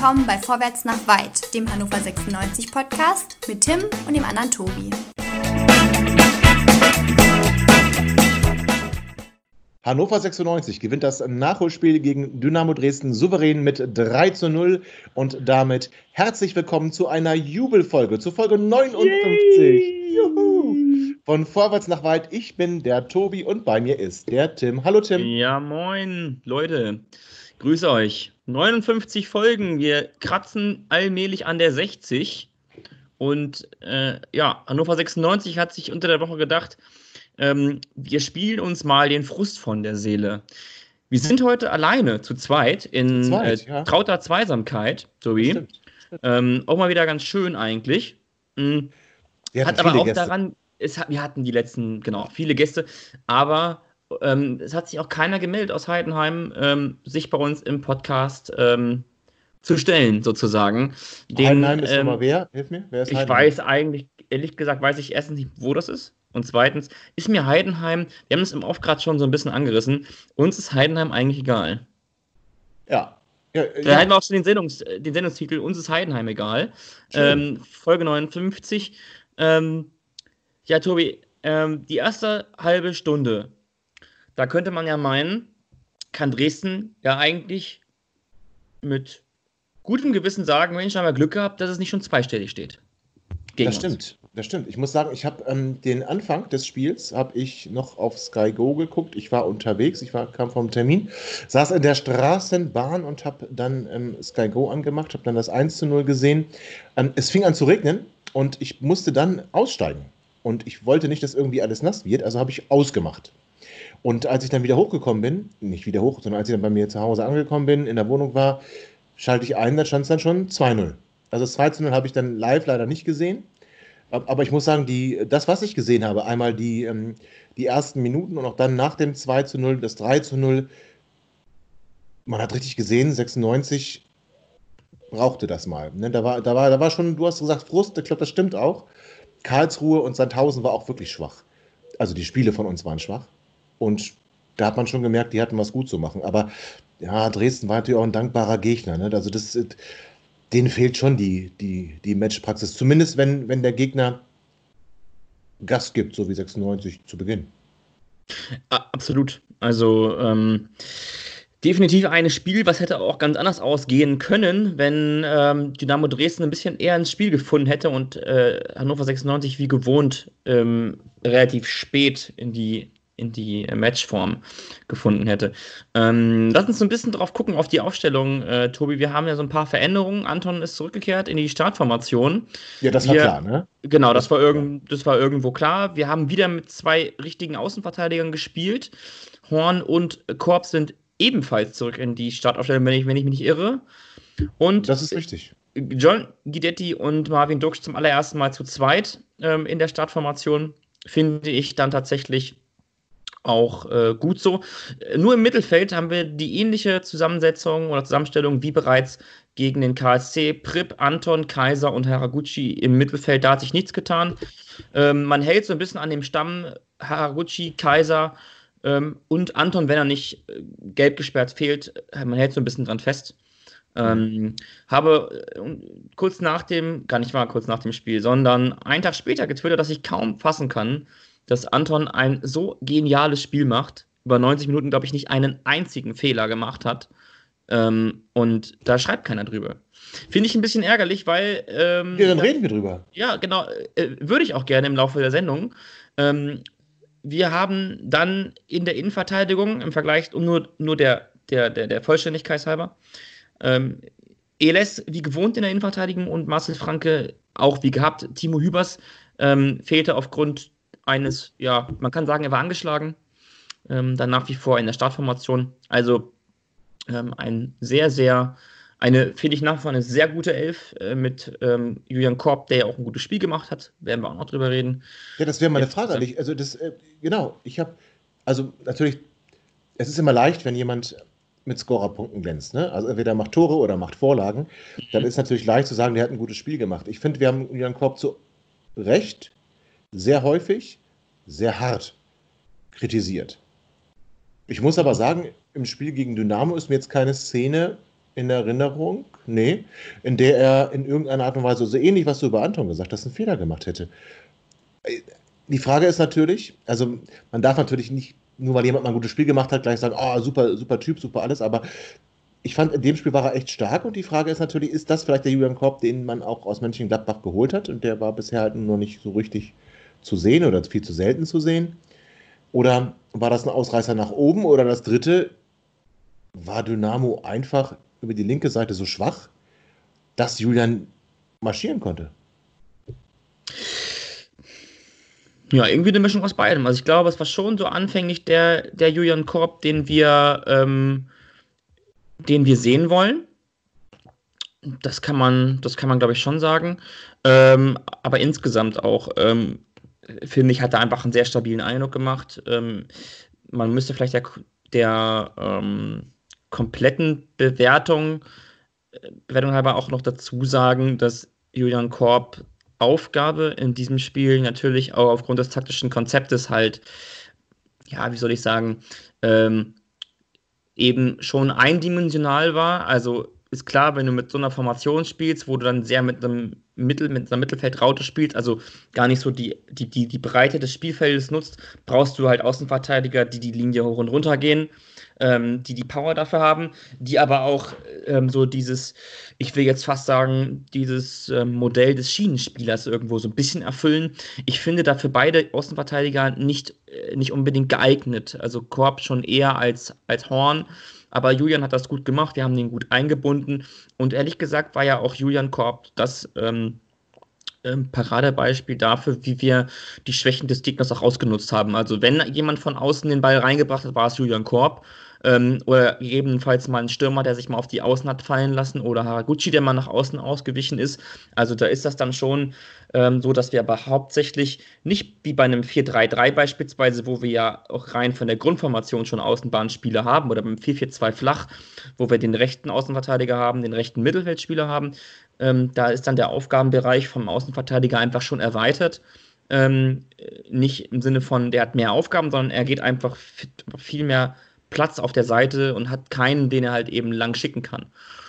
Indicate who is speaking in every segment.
Speaker 1: willkommen bei Vorwärts nach Weit, dem Hannover 96 Podcast mit Tim und dem anderen Tobi.
Speaker 2: Hannover 96 gewinnt das Nachholspiel gegen Dynamo Dresden souverän mit 3 zu 0 und damit herzlich willkommen zu einer Jubelfolge, zu Folge 59 Juhu. von Vorwärts nach Weit. Ich bin der Tobi und bei mir ist der Tim. Hallo Tim.
Speaker 3: Ja, moin Leute. Grüße euch. 59 Folgen. Wir kratzen allmählich an der 60. Und äh, ja, Hannover 96 hat sich unter der Woche gedacht, ähm, wir spielen uns mal den Frust von der Seele. Wir sind heute alleine, zu zweit, in zweit, äh, ja. trauter Zweisamkeit, Tobi. Stimmt, stimmt. Ähm, auch mal wieder ganz schön eigentlich. Mhm. Hat aber auch Gäste. daran, es hat, wir hatten die letzten, genau, viele Gäste, aber ähm, es hat sich auch keiner gemeldet aus Heidenheim, ähm, sich bei uns im Podcast ähm, zu stellen, sozusagen.
Speaker 2: Den, Heidenheim ist ähm, nochmal wer? Hilf mir. Wer
Speaker 3: ist ich Heidenheim? weiß eigentlich, ehrlich gesagt, weiß ich erstens nicht, wo das ist. Und zweitens ist mir Heidenheim, wir haben es im Off gerade schon so ein bisschen angerissen, uns ist Heidenheim eigentlich egal.
Speaker 2: Ja. ja
Speaker 3: da ja. hatten wir auch schon den, Sendungs-, den Sendungstitel, uns ist Heidenheim egal. Ähm, Folge 59. Ähm, ja, Tobi, die erste halbe Stunde, da könnte man ja meinen, kann Dresden ja eigentlich mit gutem Gewissen sagen, Mensch, haben wir Glück gehabt, dass es nicht schon zweistellig steht.
Speaker 2: das stimmt. Das stimmt. Ich muss sagen, ich habe ähm, den Anfang des Spiels habe ich noch auf Sky Go geguckt. Ich war unterwegs, ich war, kam vom Termin, saß in der Straßenbahn und habe dann ähm, Sky Go angemacht, habe dann das 1 zu 0 gesehen. Ähm, es fing an zu regnen und ich musste dann aussteigen. Und ich wollte nicht, dass irgendwie alles nass wird, also habe ich ausgemacht. Und als ich dann wieder hochgekommen bin, nicht wieder hoch, sondern als ich dann bei mir zu Hause angekommen bin, in der Wohnung war, schalte ich ein, da stand es dann schon 2-0. Also das 2 0 habe ich dann live leider nicht gesehen. Aber ich muss sagen, die, das, was ich gesehen habe, einmal die, ähm, die ersten Minuten und auch dann nach dem 2 zu 0, das 3 zu 0, man hat richtig gesehen, 96 brauchte das mal. Ne? Da, war, da, war, da war schon, du hast gesagt, Frust, ich glaube, das stimmt auch. Karlsruhe und Sandhausen war auch wirklich schwach. Also die Spiele von uns waren schwach. Und da hat man schon gemerkt, die hatten was gut zu machen. Aber ja, Dresden war natürlich auch ein dankbarer Gegner. Ne? Also das, denen fehlt schon die, die, die Matchpraxis. Zumindest wenn, wenn der Gegner Gas gibt, so wie 96 zu Beginn.
Speaker 3: Absolut. Also ähm, definitiv ein Spiel, was hätte auch ganz anders ausgehen können, wenn ähm, Dynamo Dresden ein bisschen eher ins Spiel gefunden hätte und äh, Hannover 96 wie gewohnt ähm, relativ spät in die in die Matchform gefunden hätte. Ähm, lass uns so ein bisschen drauf gucken, auf die Aufstellung, äh, Tobi. Wir haben ja so ein paar Veränderungen. Anton ist zurückgekehrt in die Startformation.
Speaker 2: Ja, das war klar, ne?
Speaker 3: Genau, das war, irgend, das war irgendwo klar. Wir haben wieder mit zwei richtigen Außenverteidigern gespielt. Horn und Korb sind ebenfalls zurück in die Startaufstellung, wenn ich, wenn ich mich nicht irre. Und
Speaker 2: das ist richtig.
Speaker 3: John Guidetti und Marvin Duksch zum allerersten Mal zu zweit ähm, in der Startformation finde ich dann tatsächlich auch äh, gut so. Nur im Mittelfeld haben wir die ähnliche Zusammensetzung oder Zusammenstellung wie bereits gegen den KSC. Prip, Anton, Kaiser und Haraguchi im Mittelfeld, da hat sich nichts getan. Ähm, man hält so ein bisschen an dem Stamm Haraguchi, Kaiser ähm, und Anton, wenn er nicht äh, gelb gesperrt fehlt, äh, man hält so ein bisschen dran fest. Ähm, habe äh, kurz nach dem, gar nicht mal kurz nach dem Spiel, sondern einen Tag später getwittert, dass ich kaum fassen kann, dass Anton ein so geniales Spiel macht, über 90 Minuten, glaube ich, nicht einen einzigen Fehler gemacht hat. Ähm, und da schreibt keiner drüber. Finde ich ein bisschen ärgerlich, weil. Ähm,
Speaker 2: ja, dann reden wir drüber.
Speaker 3: Ja, genau. Äh, würde ich auch gerne im Laufe der Sendung. Ähm, wir haben dann in der Innenverteidigung im Vergleich, um nur, nur der, der, der, der Vollständigkeit halber, ähm, Eles wie gewohnt in der Innenverteidigung und Marcel Franke auch wie gehabt. Timo Hübers ähm, fehlte aufgrund eines, ja, man kann sagen, er war angeschlagen. Ähm, dann nach wie vor in der Startformation. Also ähm, ein sehr, sehr, eine, finde ich nach wie vor eine sehr gute Elf äh, mit ähm, Julian Korb, der ja auch ein gutes Spiel gemacht hat. Werden wir auch noch drüber reden.
Speaker 2: Ja, das wäre meine Jetzt, Frage eigentlich. Also, das, äh, genau, ich habe, also natürlich, es ist immer leicht, wenn jemand mit Scorerpunkten glänzt. Ne? Also entweder macht Tore oder macht Vorlagen. Dann ist natürlich leicht zu sagen, der hat ein gutes Spiel gemacht. Ich finde, wir haben Julian Korb zu Recht sehr häufig sehr hart kritisiert. Ich muss aber sagen, im Spiel gegen Dynamo ist mir jetzt keine Szene in Erinnerung, nee, in der er in irgendeiner Art und Weise, so ähnlich, was du über Anton gesagt hast, einen Fehler gemacht hätte. Die Frage ist natürlich, also man darf natürlich nicht, nur weil jemand mal ein gutes Spiel gemacht hat, gleich sagen, oh, super, super Typ, super alles, aber ich fand, in dem Spiel war er echt stark und die Frage ist natürlich, ist das vielleicht der Julian Korb, den man auch aus Mönchengladbach geholt hat und der war bisher halt nur nicht so richtig zu sehen oder viel zu selten zu sehen? Oder war das ein Ausreißer nach oben? Oder das dritte, war Dynamo einfach über die linke Seite so schwach, dass Julian marschieren konnte?
Speaker 3: Ja, irgendwie eine Mischung aus beidem. Also ich glaube, es war schon so anfänglich der, der Julian Korb, den wir, ähm, den wir sehen wollen. Das kann man, das kann man, glaube ich, schon sagen. Ähm, aber insgesamt auch, ähm, finde ich, hat er einfach einen sehr stabilen Eindruck gemacht. Ähm, man müsste vielleicht der, der ähm, kompletten Bewertung, Bewertung halber auch noch dazu sagen, dass Julian Korb Aufgabe in diesem Spiel natürlich auch aufgrund des taktischen Konzeptes halt, ja, wie soll ich sagen, ähm, eben schon eindimensional war. Also ist klar, wenn du mit so einer Formation spielst, wo du dann sehr mit einem Mittel, mit einer Mittelfeldraute spielst, also gar nicht so die, die, die, die Breite des Spielfeldes nutzt, brauchst du halt Außenverteidiger, die die Linie hoch und runter gehen ähm, die die Power dafür haben, die aber auch ähm, so dieses, ich will jetzt fast sagen, dieses ähm, Modell des Schienenspielers irgendwo so ein bisschen erfüllen. Ich finde dafür beide Außenverteidiger nicht, äh, nicht unbedingt geeignet. Also Korb schon eher als, als Horn. Aber Julian hat das gut gemacht, wir haben den gut eingebunden. Und ehrlich gesagt war ja auch Julian Korb das ähm, ähm, Paradebeispiel dafür, wie wir die Schwächen des Gegners auch ausgenutzt haben. Also wenn jemand von außen den Ball reingebracht hat, war es Julian Korb. Ähm, oder gegebenenfalls mal ein Stürmer, der sich mal auf die Außen hat fallen lassen oder Haraguchi, der mal nach außen ausgewichen ist. Also da ist das dann schon ähm, so, dass wir aber hauptsächlich nicht wie bei einem 4-3-3 beispielsweise, wo wir ja auch rein von der Grundformation schon Außenbahnspieler haben oder beim 4-4-2 flach, wo wir den rechten Außenverteidiger haben, den rechten Mittelfeldspieler haben. Ähm, da ist dann der Aufgabenbereich vom Außenverteidiger einfach schon erweitert. Ähm, nicht im Sinne von, der hat mehr Aufgaben, sondern er geht einfach viel mehr Platz auf der Seite und hat keinen, den er halt eben lang schicken kann.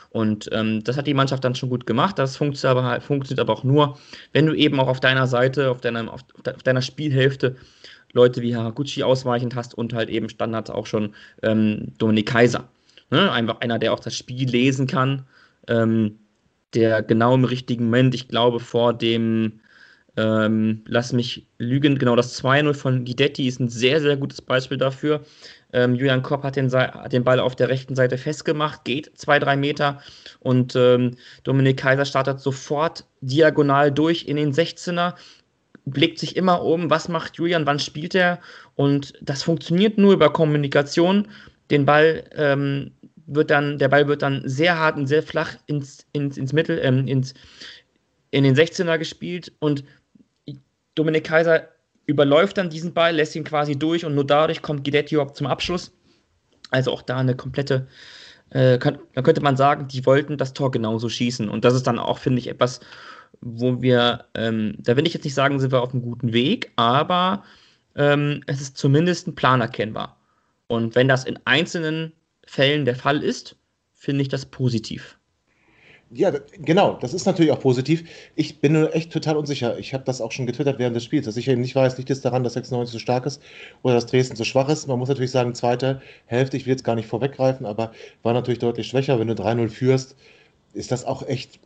Speaker 3: Und ähm, das hat die Mannschaft dann schon gut gemacht. Das funktioniert aber, funktioniert aber auch nur, wenn du eben auch auf deiner Seite, auf deiner, auf deiner Spielhälfte Leute wie Haraguchi ausweichend hast und halt eben Standards auch schon ähm, Dominik Kaiser. Ne? Einfach einer, der auch das Spiel lesen kann, ähm, der genau im richtigen Moment, ich glaube, vor dem ähm, lass mich lügen, genau das 2-0 von Guidetti ist ein sehr, sehr gutes Beispiel dafür. Ähm, Julian Kopp hat den, hat den, Ball auf der rechten Seite festgemacht, geht zwei, drei Meter und ähm, Dominik Kaiser startet sofort diagonal durch in den 16er, blickt sich immer um, was macht Julian, wann spielt er und das funktioniert nur über Kommunikation. Den Ball ähm, wird dann, der Ball wird dann sehr hart und sehr flach ins, ins, ins Mittel, ähm, ins, in den 16er gespielt und Dominik Kaiser überläuft dann diesen Ball, lässt ihn quasi durch und nur dadurch kommt Guidetti zum Abschluss. Also auch da eine komplette, äh, könnte man sagen, die wollten das Tor genauso schießen. Und das ist dann auch, finde ich, etwas, wo wir, ähm, da will ich jetzt nicht sagen, sind wir auf einem guten Weg, aber ähm, es ist zumindest ein Plan erkennbar. Und wenn das in einzelnen Fällen der Fall ist, finde ich das positiv.
Speaker 2: Ja, genau, das ist natürlich auch positiv. Ich bin nur echt total unsicher. Ich habe das auch schon getwittert während des Spiels, dass ich eben nicht weiß, liegt es daran, dass 96 so stark ist oder dass Dresden so schwach ist. Man muss natürlich sagen, zweite Hälfte, ich will jetzt gar nicht vorweggreifen, aber war natürlich deutlich schwächer. Wenn du 3-0 führst, ist das auch echt,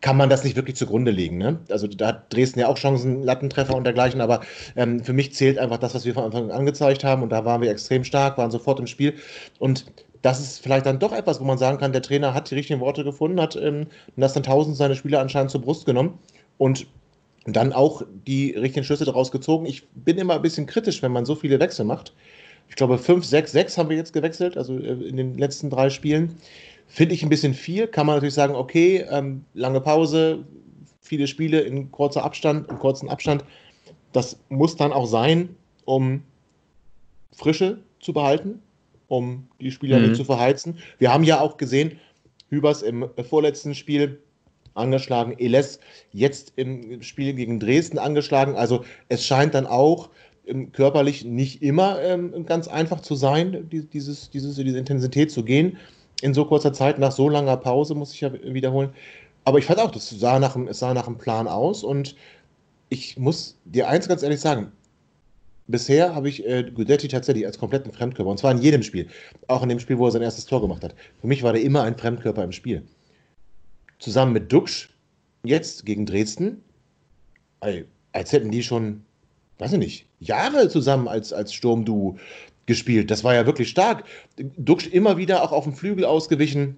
Speaker 2: kann man das nicht wirklich zugrunde legen. Ne? Also da hat Dresden ja auch Chancen, Lattentreffer und dergleichen, aber ähm, für mich zählt einfach das, was wir von Anfang an angezeigt haben und da waren wir extrem stark, waren sofort im Spiel und das ist vielleicht dann doch etwas, wo man sagen kann, der Trainer hat die richtigen Worte gefunden, hat ähm, dann tausend seine Spieler anscheinend zur Brust genommen und dann auch die richtigen Schlüsse daraus gezogen. Ich bin immer ein bisschen kritisch, wenn man so viele Wechsel macht. Ich glaube, 5, 6, 6 haben wir jetzt gewechselt, also äh, in den letzten drei Spielen. Finde ich ein bisschen viel. Kann man natürlich sagen, okay, ähm, lange Pause, viele Spiele in kurzer Abstand, in kurzen Abstand. Das muss dann auch sein, um Frische zu behalten um die Spieler mhm. nicht zu verheizen. Wir haben ja auch gesehen, Hübers im vorletzten Spiel angeschlagen, Eles jetzt im Spiel gegen Dresden angeschlagen. Also es scheint dann auch ähm, körperlich nicht immer ähm, ganz einfach zu sein, die, dieses, dieses, diese Intensität zu gehen. in so kurzer Zeit, nach so langer Pause, muss ich ja wiederholen. Aber ich fand auch, das sah nach, es sah nach einem Plan aus und ich muss dir eins ganz ehrlich sagen, bisher habe ich äh, Gudetti tatsächlich als kompletten Fremdkörper. Und zwar in jedem Spiel. Auch in dem Spiel, wo er sein erstes Tor gemacht hat. Für mich war der immer ein Fremdkörper im Spiel. Zusammen mit Duxch, jetzt gegen Dresden, als hätten die schon, weiß ich nicht, Jahre zusammen als, als Sturmduo gespielt. Das war ja wirklich stark. Duxch immer wieder auch auf dem Flügel ausgewichen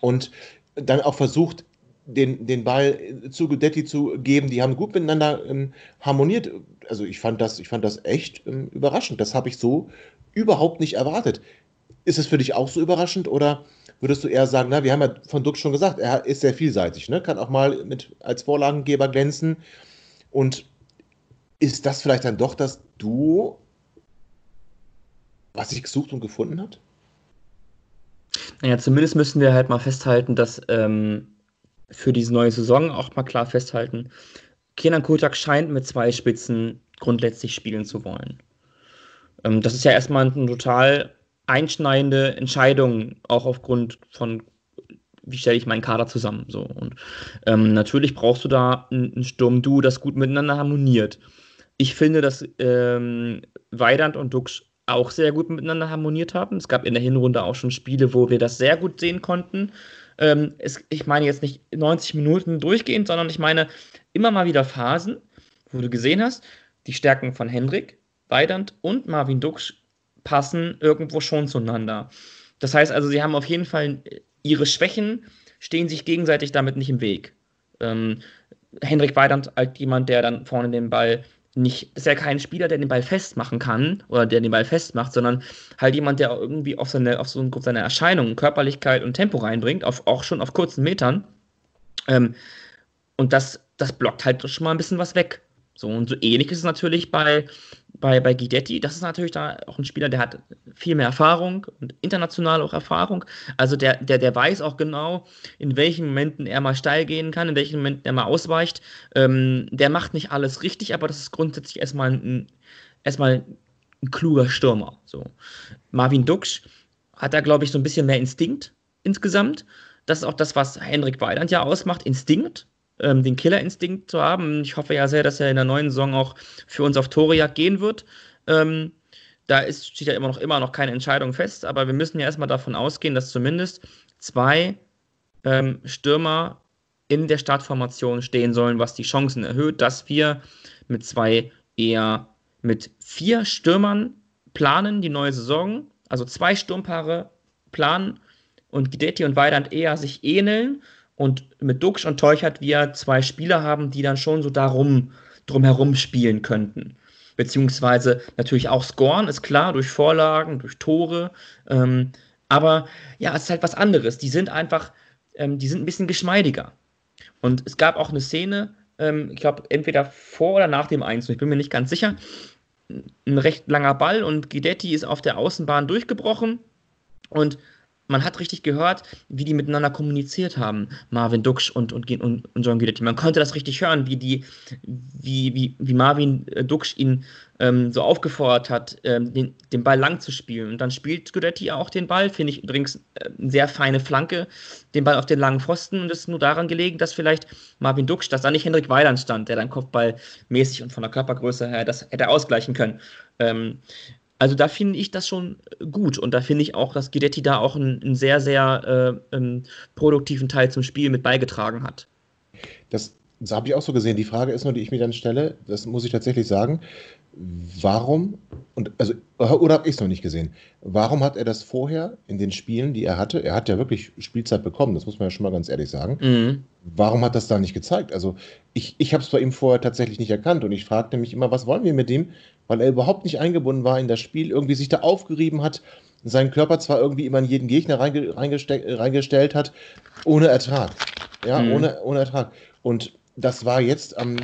Speaker 2: und dann auch versucht, den, den Ball zu Gudetti zu geben. Die haben gut miteinander ähm, harmoniert. Also ich fand das, ich fand das echt ähm, überraschend. Das habe ich so überhaupt nicht erwartet. Ist es für dich auch so überraschend oder würdest du eher sagen, na, wir haben ja von Duck schon gesagt, er ist sehr vielseitig, ne? kann auch mal mit, als Vorlagengeber glänzen. Und ist das vielleicht dann doch das Duo, was sich gesucht und gefunden hat?
Speaker 3: Naja, zumindest müssen wir halt mal festhalten, dass ähm, für diese neue Saison auch mal klar festhalten, Kenan Kojak scheint mit zwei Spitzen grundsätzlich spielen zu wollen. Ähm, das ist ja erstmal eine total einschneidende Entscheidung, auch aufgrund von, wie stelle ich meinen Kader zusammen. So. Und ähm, natürlich brauchst du da ein, Sturm-Duo, das gut miteinander harmoniert. Ich finde, dass ähm, Weidand und Dux auch sehr gut miteinander harmoniert haben. Es gab in der Hinrunde auch schon Spiele, wo wir das sehr gut sehen konnten. Ähm, es, ich meine jetzt nicht 90 Minuten durchgehend, sondern ich meine immer mal wieder Phasen, wo du gesehen hast, die Stärken von Hendrik, Weidand und Marvin Dux passen irgendwo schon zueinander. Das heißt also, sie haben auf jeden Fall ihre Schwächen, stehen sich gegenseitig damit nicht im Weg. Ähm, Hendrik Weidand als jemand, der dann vorne den Ball nicht, ist ja kein Spieler, der den Ball festmachen kann oder der den Ball festmacht, sondern halt jemand, der irgendwie auf seine, auf so seine Erscheinungen, Körperlichkeit und Tempo reinbringt, auf, auch schon auf kurzen Metern. Ähm, und das, das blockt halt schon mal ein bisschen was weg. So, und so ähnlich ist es natürlich bei, bei, bei Guidetti. Das ist natürlich da auch ein Spieler, der hat viel mehr Erfahrung und international auch Erfahrung. Also der, der, der weiß auch genau, in welchen Momenten er mal steil gehen kann, in welchen Momenten er mal ausweicht. Ähm, der macht nicht alles richtig, aber das ist grundsätzlich erstmal ein, erstmal ein kluger Stürmer. So. Marvin Duksch hat da, glaube ich, so ein bisschen mehr Instinkt insgesamt. Das ist auch das, was Henrik Weidand ja ausmacht, Instinkt ähm, den Killerinstinkt zu haben. Ich hoffe ja sehr, dass er in der neuen Saison auch für uns auf Torejagd gehen wird. Ähm, da ist, steht ja immer noch, immer noch keine Entscheidung fest, aber wir müssen ja erstmal davon ausgehen, dass zumindest zwei ähm, Stürmer in der Startformation stehen sollen, was die Chancen erhöht, dass wir mit zwei eher mit vier Stürmern planen die neue Saison, also zwei Sturmpaare planen und Gidetti und Weidand eher sich ähneln und mit Dux und Teuchert wir zwei Spieler haben, die dann schon so darum drumherum spielen könnten. Beziehungsweise natürlich auch scoren, ist klar, durch Vorlagen, durch Tore. Ähm, aber ja, es ist halt was anderes. Die sind einfach, ähm, die sind ein bisschen geschmeidiger. Und es gab auch eine Szene, ähm, ich glaube, entweder vor oder nach dem 1, ich bin mir nicht ganz sicher, ein recht langer Ball und Guidetti ist auf der Außenbahn durchgebrochen und man hat richtig gehört, wie die miteinander kommuniziert haben, Marvin Duksch und, und, und, und John Guidetti. Man konnte das richtig hören, wie, die, wie, wie, wie Marvin äh, Duksch ihn ähm, so aufgefordert hat, ähm, den, den Ball lang zu spielen. Und dann spielt Guidetti auch den Ball, finde ich übrigens äh, eine sehr feine Flanke, den Ball auf den langen Pfosten. Und es ist nur daran gelegen, dass vielleicht Marvin Duksch, dass da nicht Hendrik Weiland stand, der dann kopfballmäßig und von der Körpergröße her das hätte ausgleichen können. Ähm, also da finde ich das schon gut und da finde ich auch, dass Guidetti da auch einen, einen sehr, sehr äh, ähm, produktiven Teil zum Spiel mit beigetragen hat.
Speaker 2: Das, das habe ich auch so gesehen. Die Frage ist nur, die ich mir dann stelle, das muss ich tatsächlich sagen, warum, und also, oder habe ich es noch nicht gesehen, warum hat er das vorher in den Spielen, die er hatte, er hat ja wirklich Spielzeit bekommen, das muss man ja schon mal ganz ehrlich sagen, mhm. warum hat das da nicht gezeigt? Also ich, ich habe es bei ihm vorher tatsächlich nicht erkannt und ich fragte mich immer, was wollen wir mit dem, weil er überhaupt nicht eingebunden war in das Spiel, irgendwie sich da aufgerieben hat, seinen Körper zwar irgendwie immer in jeden Gegner reinge reingestellt hat, ohne Ertrag. Ja, mhm. ohne, ohne Ertrag. Und das war jetzt am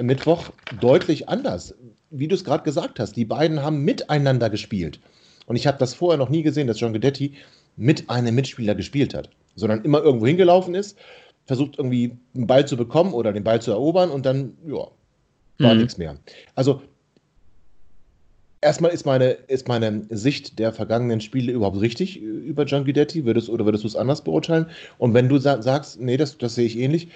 Speaker 2: Mittwoch deutlich anders. Wie du es gerade gesagt hast, die beiden haben miteinander gespielt. Und ich habe das vorher noch nie gesehen, dass John Guidetti mit einem Mitspieler gespielt hat, sondern immer irgendwo hingelaufen ist, versucht irgendwie einen Ball zu bekommen oder den Ball zu erobern und dann, ja, war mhm. nichts mehr. Also erstmal ist meine, ist meine Sicht der vergangenen Spiele überhaupt richtig über Gian Guidetti? Würdest, oder würdest du es anders beurteilen? Und wenn du sa sagst, nee, das, das sehe ich ähnlich,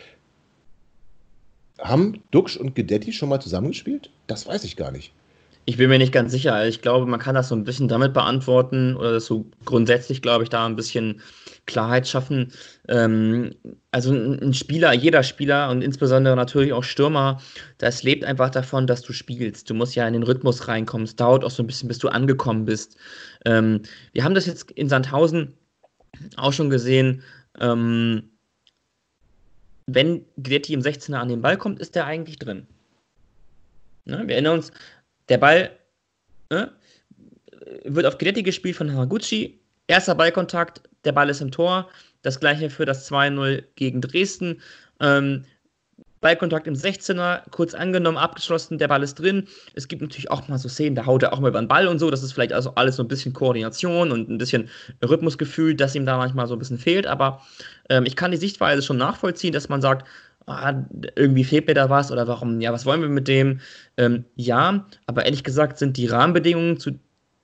Speaker 2: haben Duxch und Guidetti schon mal zusammengespielt? Das weiß ich gar nicht.
Speaker 3: Ich bin mir nicht ganz sicher. Ich glaube, man kann das so ein bisschen damit beantworten oder so grundsätzlich, glaube ich, da ein bisschen Klarheit schaffen. Ähm, also ein Spieler, jeder Spieler und insbesondere natürlich auch Stürmer, das lebt einfach davon, dass du spielst. Du musst ja in den Rhythmus reinkommen. Es dauert auch so ein bisschen, bis du angekommen bist. Ähm, wir haben das jetzt in Sandhausen auch schon gesehen. Ähm, wenn Guidetti im 16er an den Ball kommt, ist der eigentlich drin. Ne? Wir erinnern uns, der Ball ne, wird auf Guidetti gespielt von Haraguchi. Erster Ballkontakt, der Ball ist im Tor. Das gleiche für das 2-0 gegen Dresden. Ähm, Ballkontakt im 16er, kurz angenommen, abgeschlossen, der Ball ist drin. Es gibt natürlich auch mal so Szenen, da haut er auch mal über den Ball und so. Das ist vielleicht also alles so ein bisschen Koordination und ein bisschen Rhythmusgefühl, das ihm da manchmal so ein bisschen fehlt. Aber ähm, ich kann die Sichtweise schon nachvollziehen, dass man sagt, ah, irgendwie fehlt mir da was oder warum, ja, was wollen wir mit dem? Ähm, ja, aber ehrlich gesagt sind die Rahmenbedingungen, zu,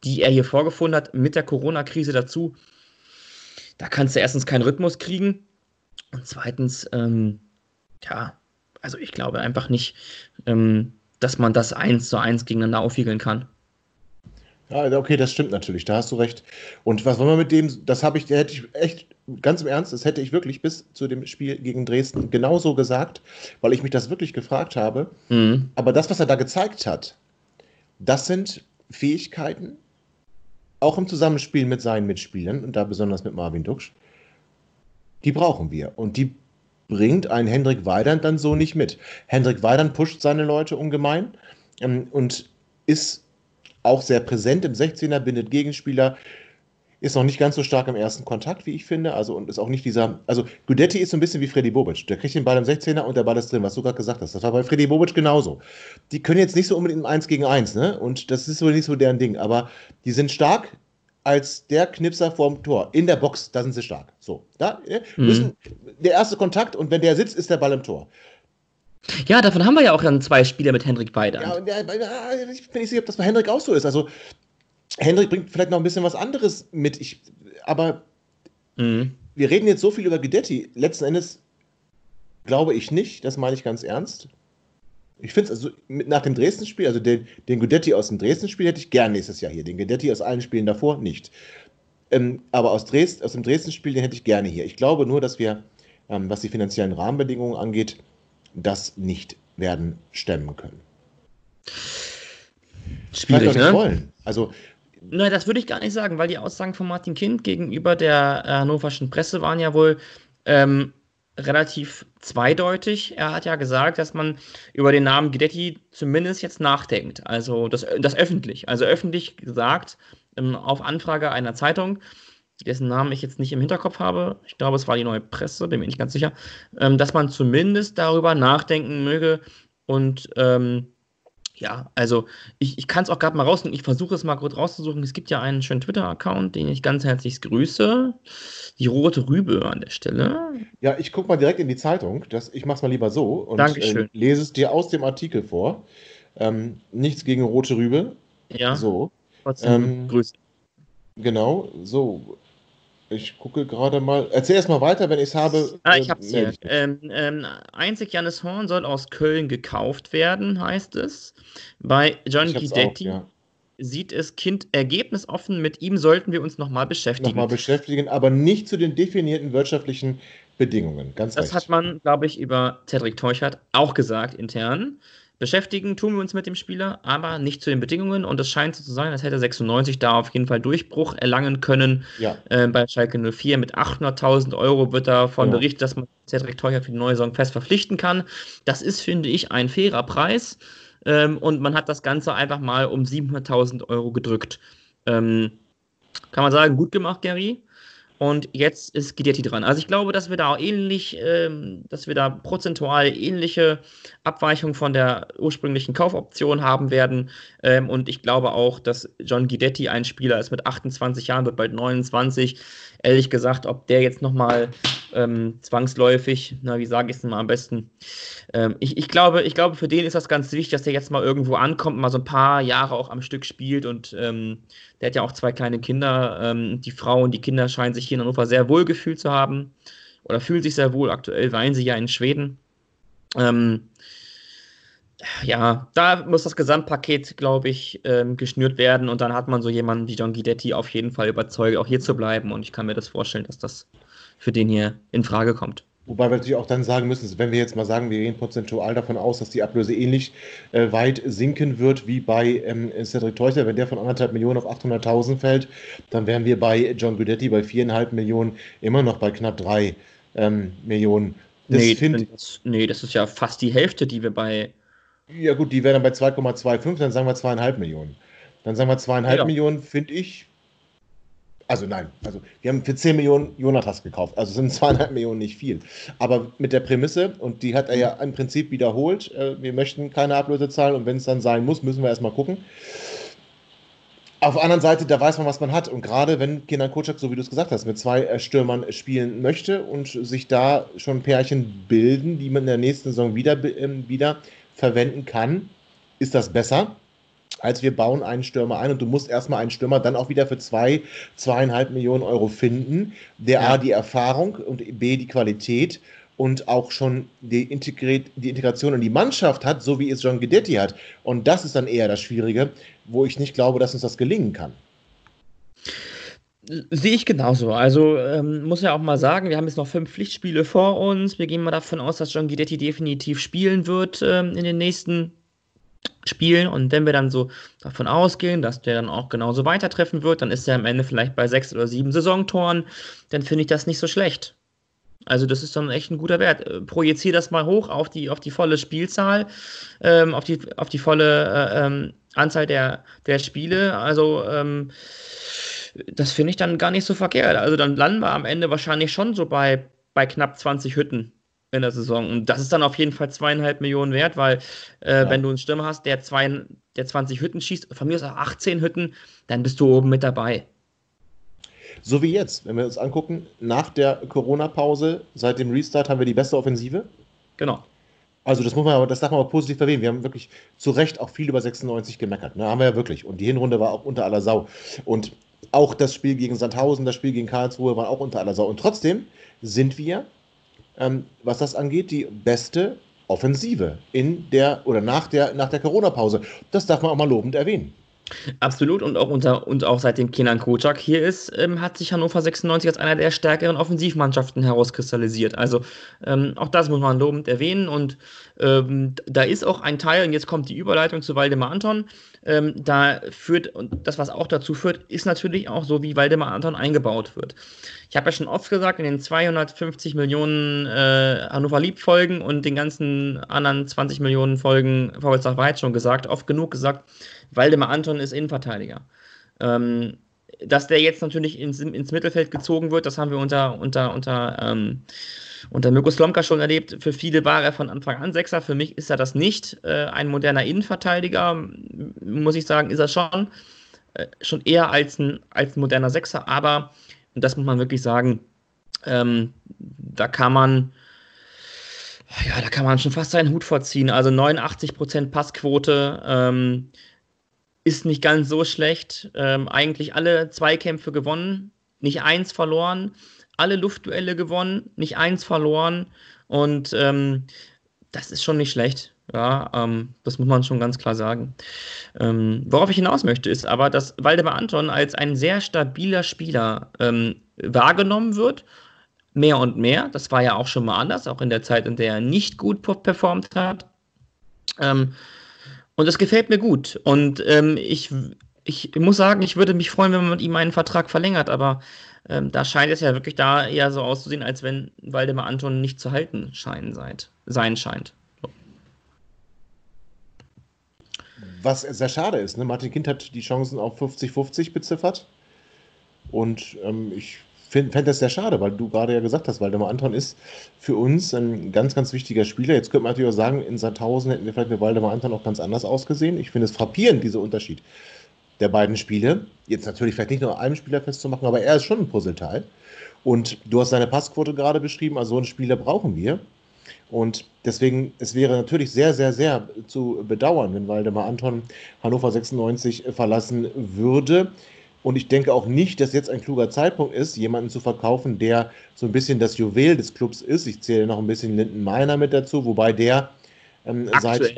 Speaker 3: die er hier vorgefunden hat, mit der Corona-Krise dazu, da kannst du erstens keinen Rhythmus kriegen und zweitens, ähm, ja, also ich glaube einfach nicht, ähm, dass man das eins zu eins gegeneinander aufwiegeln kann.
Speaker 2: Ja, okay, das stimmt natürlich, da hast du recht. Und was wollen wir mit dem, das habe ich, da hätte ich echt, ganz im Ernst, das hätte ich wirklich bis zu dem Spiel gegen Dresden genauso gesagt, weil ich mich das wirklich gefragt habe. Mhm. Aber das, was er da gezeigt hat, das sind Fähigkeiten, auch im Zusammenspiel mit seinen Mitspielern und da besonders mit Marvin Duksch, die brauchen wir. Und die bringt ein Hendrik Weidand dann so nicht mit. Hendrik Weidand pusht seine Leute ungemein ähm, und ist auch sehr präsent im 16er, bindet Gegenspieler, ist noch nicht ganz so stark im ersten Kontakt, wie ich finde. Also und ist auch nicht dieser. Also Gudetti ist so ein bisschen wie Freddy Bobic. Der kriegt den Ball im 16er und der Ball ist drin, was du gerade gesagt hast. Das war bei Freddy Bobic genauso. Die können jetzt nicht so unbedingt im 1 gegen 1, ne? Und das ist so nicht so deren Ding. Aber die sind stark als der Knipser vorm Tor. In der Box, da sind sie stark. So. Da ne? mhm. müssen der erste Kontakt und wenn der sitzt, ist der Ball im Tor.
Speaker 3: Ja, davon haben wir ja auch dann zwei Spieler mit Hendrik Weidand. Ja,
Speaker 2: der, ich bin nicht sicher, ob das bei Hendrik auch so ist. Also, Hendrik bringt vielleicht noch ein bisschen was anderes mit. Ich, aber mhm. wir reden jetzt so viel über Guidetti. Letzten Endes glaube ich nicht, das meine ich ganz ernst. Ich finde es also nach dem Dresden-Spiel, also den, den Gudetti aus dem Dresden-Spiel hätte ich gern nächstes Jahr hier. Den Gudetti aus allen Spielen davor nicht. Ähm, aber aus, Dresd, aus dem Dresden-Spiel, den hätte ich gerne hier. Ich glaube nur, dass wir, ähm, was die finanziellen Rahmenbedingungen angeht, das nicht werden stemmen können.
Speaker 3: Schwierig, ne? Wollen. Also Nein, das würde ich gar nicht sagen, weil die Aussagen von Martin Kind gegenüber der äh, hannoverschen Presse waren ja wohl ähm, relativ zweideutig. Er hat ja gesagt, dass man über den Namen Guidetti zumindest jetzt nachdenkt. Also das, das öffentlich. Also öffentlich gesagt, ähm, auf Anfrage einer Zeitung, dessen Namen ich jetzt nicht im Hinterkopf habe, ich glaube, es war die neue Presse, bin mir nicht ganz sicher, ähm, dass man zumindest darüber nachdenken möge und ähm, ja, also ich, ich kann es auch gerade mal rausnehmen. Ich versuche es mal kurz rauszusuchen. Es gibt ja einen schönen Twitter-Account, den ich ganz herzlich grüße. Die rote Rübe an der Stelle.
Speaker 2: Ja, ich gucke mal direkt in die Zeitung. Das, ich mache es mal lieber so und äh, lese es dir aus dem Artikel vor. Ähm, nichts gegen rote Rübe.
Speaker 3: Ja.
Speaker 2: So.
Speaker 3: Trotzdem ähm, Grüße.
Speaker 2: Genau, so. Ich gucke gerade mal. Erzähl erst mal weiter, wenn ich es habe.
Speaker 3: Ah, ich hab's hier. Ähm, ähm, einzig Janis Horn soll aus Köln gekauft werden, heißt es. Bei John Guidetti ja. sieht es Kind ergebnisoffen. Mit ihm sollten wir uns nochmal beschäftigen.
Speaker 2: Nochmal beschäftigen, aber nicht zu den definierten wirtschaftlichen Bedingungen. Ganz
Speaker 3: das
Speaker 2: recht.
Speaker 3: hat man, glaube ich, über Cedric Teuchert auch gesagt intern. Beschäftigen tun wir uns mit dem Spieler, aber nicht zu den Bedingungen. Und es scheint so zu sein, als hätte 96 da auf jeden Fall Durchbruch erlangen können. Ja. Äh, bei Schalke 04 mit 800.000 Euro wird davon ja. berichtet, dass man Cedric Teuchert für die neue Saison fest verpflichten kann. Das ist, finde ich, ein fairer Preis. Ähm, und man hat das Ganze einfach mal um 700.000 Euro gedrückt. Ähm, kann man sagen, gut gemacht, Gary. Und jetzt ist Guidetti dran. Also ich glaube, dass wir da ähnlich, ähm, dass wir da prozentual ähnliche Abweichungen von der ursprünglichen Kaufoption haben werden. Ähm, und ich glaube auch, dass John Guidetti ein Spieler ist mit 28 Jahren, wird bald 29. Ehrlich gesagt, ob der jetzt nochmal ähm, zwangsläufig, na, wie sage ich es denn mal am besten? Ähm, ich, ich, glaube, ich glaube, für den ist das ganz wichtig, dass der jetzt mal irgendwo ankommt, mal so ein paar Jahre auch am Stück spielt und ähm, der hat ja auch zwei kleine Kinder. Ähm, die Frau und die Kinder scheinen sich hier in Hannover sehr wohl gefühlt zu haben oder fühlen sich sehr wohl. Aktuell weilen sie ja in Schweden. Ähm, ja, da muss das Gesamtpaket, glaube ich, ähm, geschnürt werden und dann hat man so jemanden wie John Guidetti auf jeden Fall überzeugt, auch hier zu bleiben und ich kann mir das vorstellen, dass das für den hier in Frage kommt.
Speaker 2: Wobei wir natürlich auch dann sagen müssen, wenn wir jetzt mal sagen, wir gehen prozentual davon aus, dass die Ablöse ähnlich äh, weit sinken wird wie bei ähm, Cedric Teucher, wenn der von anderthalb Millionen auf 800.000 fällt, dann wären wir bei John Guidetti bei viereinhalb Millionen immer noch bei knapp drei ähm, Millionen.
Speaker 3: Das nee, das, nee, das ist ja fast die Hälfte, die wir bei
Speaker 2: ja gut, die wären dann bei 2,25, dann sagen wir zweieinhalb Millionen. Dann sagen wir zweieinhalb ja. Millionen, finde ich. Also nein, also wir haben für 10 Millionen Jonathas gekauft. Also sind zweieinhalb Millionen nicht viel. Aber mit der Prämisse, und die hat er ja im Prinzip wiederholt, äh, wir möchten keine Ablöse zahlen und wenn es dann sein muss, müssen wir erstmal gucken. Auf der anderen Seite, da weiß man, was man hat. Und gerade wenn Kenan Kocak, so wie du es gesagt hast, mit zwei äh, Stürmern spielen möchte und sich da schon Pärchen bilden, die man in der nächsten Saison wieder, äh, wieder verwenden kann, ist das besser, als wir bauen einen Stürmer ein und du musst erstmal einen Stürmer dann auch wieder für zwei, zweieinhalb Millionen Euro finden, der ja. A, die Erfahrung und B, die Qualität und auch schon die, Integri die Integration in die Mannschaft hat, so wie es John Guidetti hat. Und das ist dann eher das Schwierige, wo ich nicht glaube, dass uns das gelingen kann.
Speaker 3: Sehe ich genauso. Also ähm, muss ja auch mal sagen, wir haben jetzt noch fünf Pflichtspiele vor uns. Wir gehen mal davon aus, dass John Guidetti definitiv spielen wird ähm, in den nächsten Spielen. Und wenn wir dann so davon ausgehen, dass der dann auch genauso weitertreffen wird, dann ist er am Ende vielleicht bei sechs oder sieben Saisontoren. Dann finde ich das nicht so schlecht. Also das ist dann echt ein guter Wert. Äh, projiziere das mal hoch auf die, auf die volle Spielzahl, ähm, auf, die, auf die volle äh, ähm, Anzahl der, der Spiele. Also ähm, das finde ich dann gar nicht so verkehrt. Also dann landen wir am Ende wahrscheinlich schon so bei, bei knapp 20 Hütten in der Saison. Und das ist dann auf jeden Fall zweieinhalb Millionen wert, weil äh, ja. wenn du einen Stürmer hast, der, zwei, der 20 Hütten schießt, von mir aus auch 18 Hütten, dann bist du oben mit dabei.
Speaker 2: So wie jetzt, wenn wir uns angucken, nach der Corona-Pause, seit dem Restart haben wir die beste Offensive.
Speaker 3: Genau.
Speaker 2: Also das muss man aber, das darf man aber positiv erwähnen. Wir haben wirklich zu Recht auch viel über 96 gemeckert. Ne? Haben wir ja wirklich. Und die Hinrunde war auch unter aller Sau. Und auch das Spiel gegen Sandhausen, das Spiel gegen Karlsruhe waren auch unter aller Sau. Und trotzdem sind wir, ähm, was das angeht, die beste Offensive in der oder nach der, nach der Corona-Pause. Das darf man auch mal lobend erwähnen.
Speaker 3: Absolut und auch unter und auch seitdem Kenan Kocak hier ist, ähm, hat sich Hannover 96 als einer der stärkeren Offensivmannschaften herauskristallisiert. Also ähm, auch das muss man lobend erwähnen und ähm, da ist auch ein Teil und jetzt kommt die Überleitung zu Waldemar Anton. Ähm, da führt und das was auch dazu führt, ist natürlich auch so, wie Waldemar Anton eingebaut wird. Ich habe ja schon oft gesagt, in den 250 Millionen äh, Hannover Lieb Folgen und den ganzen anderen 20 Millionen Folgen VfL Weit schon gesagt, oft genug gesagt Waldemar Anton ist Innenverteidiger. Ähm, dass der jetzt natürlich ins, ins, Mittelfeld gezogen wird, das haben wir unter, unter, unter, ähm, unter Mirko Slomka schon erlebt. Für viele war er von Anfang an Sechser. Für mich ist er das nicht. Äh, ein moderner Innenverteidiger, muss ich sagen, ist er schon. Äh, schon eher als ein, als ein moderner Sechser. Aber, und das muss man wirklich sagen, ähm, da kann man. Ja, da kann man schon fast seinen Hut vorziehen. Also 89% Passquote, ähm, ist nicht ganz so schlecht. Ähm, eigentlich alle Zweikämpfe gewonnen, nicht eins verloren. Alle Luftduelle gewonnen, nicht eins verloren. Und ähm, das ist schon nicht schlecht. Ja, ähm, das muss man schon ganz klar sagen. Ähm, worauf ich hinaus möchte, ist aber, dass Waldemar Anton als ein sehr stabiler Spieler ähm, wahrgenommen wird. Mehr und mehr. Das war ja auch schon mal anders, auch in der Zeit, in der er nicht gut performt hat. Ähm, und das gefällt mir gut. Und ähm, ich, ich muss sagen, ich würde mich freuen, wenn man mit ihm einen Vertrag verlängert, aber ähm, da scheint es ja wirklich da eher so auszusehen, als wenn Waldemar Anton nicht zu halten scheinen seid, sein scheint.
Speaker 2: Was sehr schade ist, ne? Martin Kind hat die Chancen auf 50-50 beziffert. Und ähm, ich fände das sehr schade, weil du gerade ja gesagt hast, Waldemar Anton ist für uns ein ganz, ganz wichtiger Spieler. Jetzt könnte man natürlich auch sagen, in Sandhausen hätten wir vielleicht mit Waldemar Anton auch ganz anders ausgesehen. Ich finde es frappierend, dieser Unterschied der beiden Spiele. Jetzt natürlich vielleicht nicht nur einem Spieler festzumachen, aber er ist schon ein Puzzleteil. Und du hast seine Passquote gerade beschrieben, also so einen Spieler brauchen wir. Und deswegen, es wäre natürlich sehr, sehr, sehr zu bedauern, wenn Waldemar Anton Hannover 96 verlassen würde. Und ich denke auch nicht, dass jetzt ein kluger Zeitpunkt ist, jemanden zu verkaufen, der so ein bisschen das Juwel des Clubs ist. Ich zähle noch ein bisschen Linden Meiner mit dazu, wobei der ähm, seit,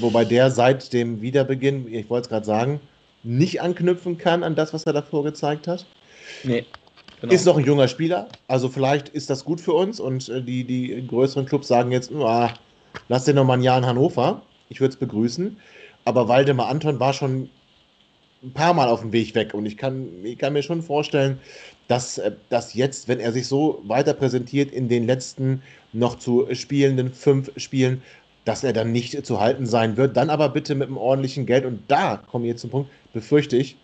Speaker 2: wobei der seit dem Wiederbeginn, ich wollte es gerade sagen, nicht anknüpfen kann an das, was er davor gezeigt hat. Nee. Genau. Ist noch ein junger Spieler, also vielleicht ist das gut für uns und äh, die, die größeren Clubs sagen jetzt, ah, lass den noch mal ein Jahr in Hannover. Ich würde es begrüßen. Aber Waldemar Anton war schon ein paar Mal auf dem Weg weg und ich kann, ich kann mir schon vorstellen, dass, äh, dass jetzt, wenn er sich so weiter präsentiert in den letzten noch zu spielenden fünf Spielen, dass er dann nicht zu halten sein wird. Dann aber bitte mit einem ordentlichen Geld und da kommen wir jetzt zum Punkt, befürchte ich,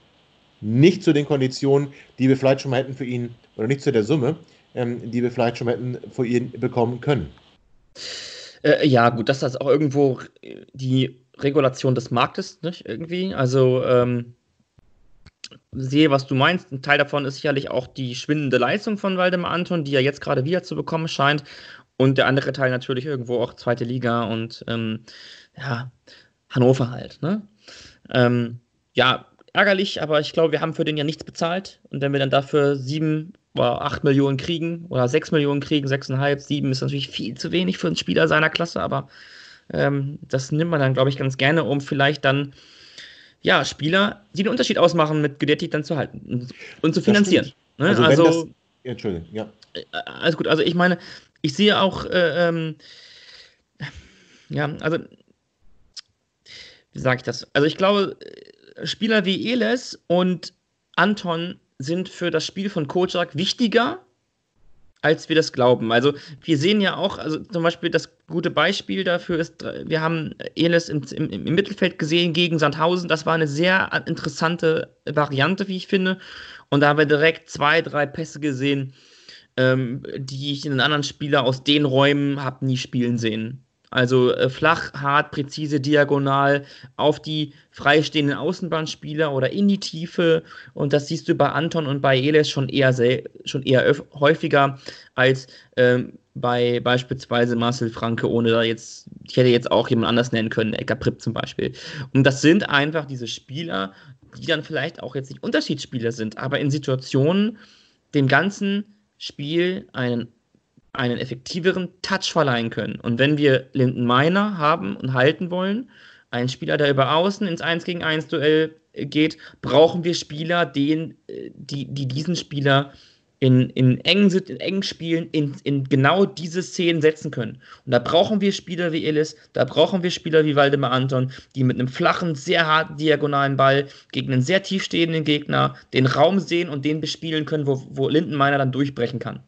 Speaker 2: nicht zu den Konditionen, die wir vielleicht schon mal hätten für ihn, oder nicht zu der Summe, ähm, die wir vielleicht schon mal hätten für ihn bekommen können.
Speaker 3: Äh, ja, gut, das ist auch irgendwo die Regulation des Marktes, nicht? Irgendwie. Also, ähm, sehe, was du meinst. Ein Teil davon ist sicherlich auch die schwindende Leistung von Waldemar Anton, die er jetzt gerade wieder zu bekommen scheint. Und der andere Teil natürlich irgendwo auch zweite Liga und ähm, ja, Hannover halt. Ne? Ähm, ja, ärgerlich, aber ich glaube, wir haben für den ja nichts bezahlt. Und wenn wir dann dafür sieben oder acht Millionen kriegen oder sechs Millionen kriegen, sechseinhalb, sieben ist natürlich viel zu wenig für einen Spieler seiner Klasse, aber ähm, das nimmt man dann, glaube ich, ganz gerne, um vielleicht dann ja, Spieler, die den Unterschied ausmachen, mit Gudetti dann zu halten und, zu finanzieren. Ne? Also, also das, Entschuldigung, ja. Äh, alles gut, also ich meine, ich sehe auch, äh, ähm, ja, also, wie sage ich das? Also ich glaube, Spieler wie Eles und Anton sind für das Spiel von Kocak wichtiger, als wir das glauben. Also wir sehen ja auch, also zum Beispiel das gute Beispiel dafür ist, wir haben Eles im, im, im Mittelfeld gesehen gegen Sandhausen. Das war eine sehr interessante Variante, wie ich finde. Und da haben wir direkt zwei, drei Pässe gesehen, ähm, die ich in einen anderen Spieler aus den Räumen habe nie spielen sehen. Also äh, flach, hart, präzise, diagonal auf die freistehenden Außenbahnspieler oder in die Tiefe. Und das siehst du bei Anton und bei Eles schon eher, schon eher häufiger als ähm, bei beispielsweise Marcel Franke, ohne da jetzt, ich hätte jetzt auch jemand anders nennen können, Ecker Pripp zum Beispiel. Und das sind einfach diese Spieler, die dann vielleicht auch jetzt nicht Unterschiedsspieler sind, aber in Situationen dem ganzen Spiel einen einen effektiveren Touch verleihen können. Und wenn wir Linden Meiner haben und halten wollen, einen Spieler, der über außen ins 1 gegen 1 Duell geht, brauchen wir Spieler, den, äh, die, die diesen Spieler in, in, engen, in engen Spielen in, in genau diese Szenen setzen können. Und da brauchen wir Spieler wie Ellis, da brauchen wir Spieler wie Waldemar Anton, die mit einem flachen, sehr harten diagonalen Ball gegen einen sehr tiefstehenden Gegner den Raum sehen und den bespielen können, wo, wo Lindenmeiner dann durchbrechen kann.